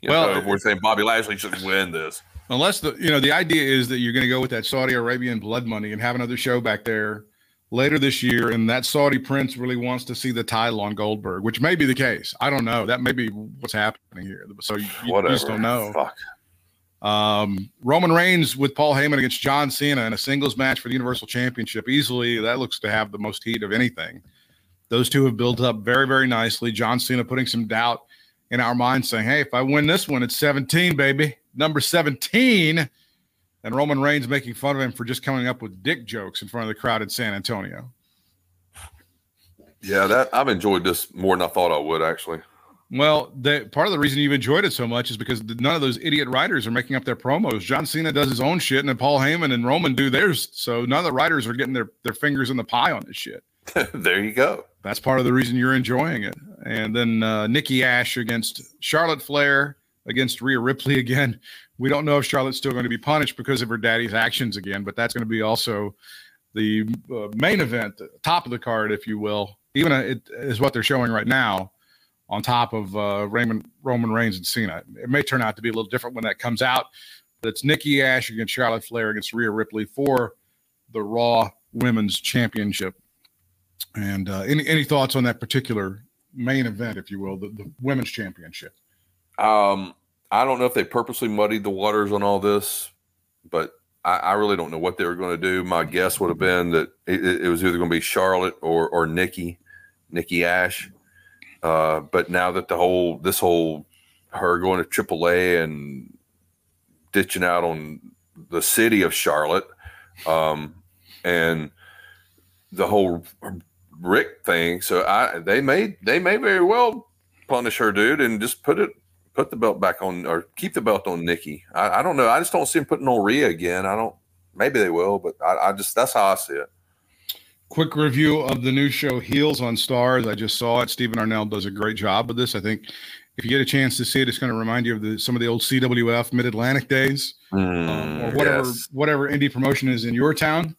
Well, know, we're saying Bobby Lashley should win this. Unless the you know the idea is that you're going to go with that Saudi Arabian blood money and have another show back there later this year, and that Saudi prince really wants to see the title on Goldberg, which may be the case. I don't know. That may be what's happening here. So you, you just don't know. Fuck. Um, Roman Reigns with Paul Heyman against John Cena in a singles match for the Universal Championship. Easily, that looks to have the most heat of anything. Those two have built up very, very nicely. John Cena putting some doubt in our minds, saying, Hey, if I win this one, it's 17, baby. Number 17. And Roman Reigns making fun of him for just coming up with dick jokes in front of the crowd in San Antonio. Yeah, that I've enjoyed this more than I thought I would actually. Well, the, part of the reason you've enjoyed it so much is because none of those idiot writers are making up their promos. John Cena does his own shit, and then Paul Heyman and Roman do theirs. So none of the writers are getting their, their fingers in the pie on this shit. there you go. That's part of the reason you're enjoying it. And then uh, Nikki Ash against Charlotte Flair against Rhea Ripley again. We don't know if Charlotte's still going to be punished because of her daddy's actions again, but that's going to be also the uh, main event, the top of the card, if you will. Even uh, it is what they're showing right now on top of uh, Raymond, Roman Reigns and Cena. It may turn out to be a little different when that comes out, but it's Nikki Ash against Charlotte Flair against Rhea Ripley for the Raw Women's Championship. And uh, any any thoughts on that particular main event, if you will, the, the women's championship? Um, I don't know if they purposely muddied the waters on all this, but I, I really don't know what they were going to do. My guess would have been that it, it was either going to be Charlotte or or Nikki, Nikki Ash. Uh, but now that the whole this whole her going to AAA and ditching out on the city of Charlotte, um, and the whole Ric thing. So I they may they may very well punish her, dude, and just put it put the belt back on or keep the belt on Nikki. I, I don't know. I just don't see him putting on Rhea again. I don't. Maybe they will, but I, I just that's how I see it. Quick review of the new show Heels on Starz. I just saw it. Stephen Amell does a great job with this. I think if you get a chance to see it, it's going to remind you of the, some of the old CWF Mid Atlantic days, um, or whatever yes. whatever indie promotion is in your town.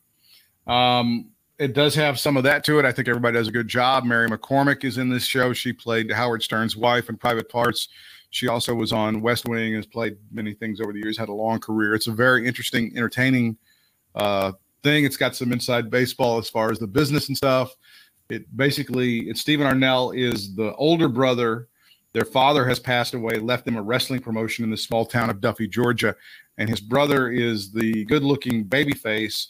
Um, it does have some of that to it. I think everybody does a good job. Mary McCormack is in this show. She played Howard Stern's wife in Private Parts. She also was on West Wing, and has played many things over the years, had a long career. It's a very interesting, entertaining uh, thing. It's got some inside baseball as far as the business and stuff. It basically, it's Stephen Amell is the older brother. Their father has passed away, left them a wrestling promotion in the small town of Duffy, Georgia, and his brother is the good-looking babyface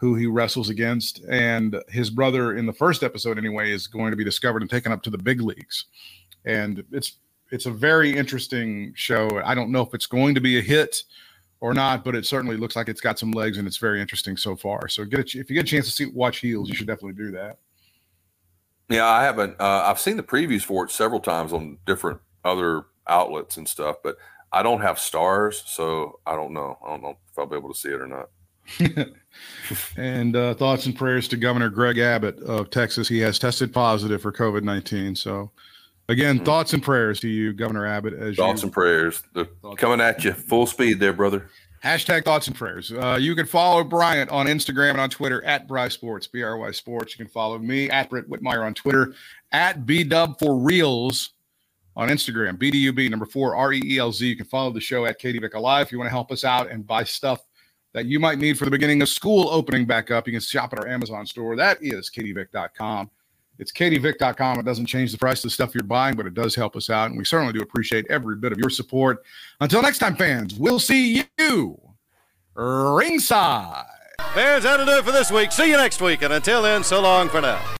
who he wrestles against. And his brother, in the first episode anyway, is going to be discovered and taken up to the big leagues. And it's it's a very interesting show. I don't know if it's going to be a hit or not, but it certainly looks like it's got some legs and it's very interesting so far. So get a, if you get a chance to see watch Heels, you should definitely do that. Yeah, I haven't. Uh, I've seen the previews for it several times on different other outlets and stuff, but I don't have Starz, so I don't know. I don't know if I'll be able to see it or not. and uh, thoughts and prayers to Governor Greg Abbott of Texas. He has tested positive for COVID nineteen. So, again, thoughts and prayers to you, Governor Abbott. As Thoughts you, and prayers. They're coming at you full speed there, brother. Hashtag thoughts and prayers. Uh, you can follow Bryant on Instagram and on Twitter at Bry Sports, B R Y Sports. You can follow me at Britt Whitmire on Twitter, at B Dub for Reels on Instagram, BDUB number four, R E E L Z. You can follow the show at Katie Vick Alive. If you want to help us out and buy stuff that you might need for the beginning of school opening back up, you can shop at our Amazon store. That is katievick.com. It's katievick.com. It doesn't change the price of the stuff you're buying, but it does help us out. And we certainly do appreciate every bit of your support. Until next time, fans, we'll see you ringside. Fans, that'll do it for this week. See you next week. And until then, so long for now.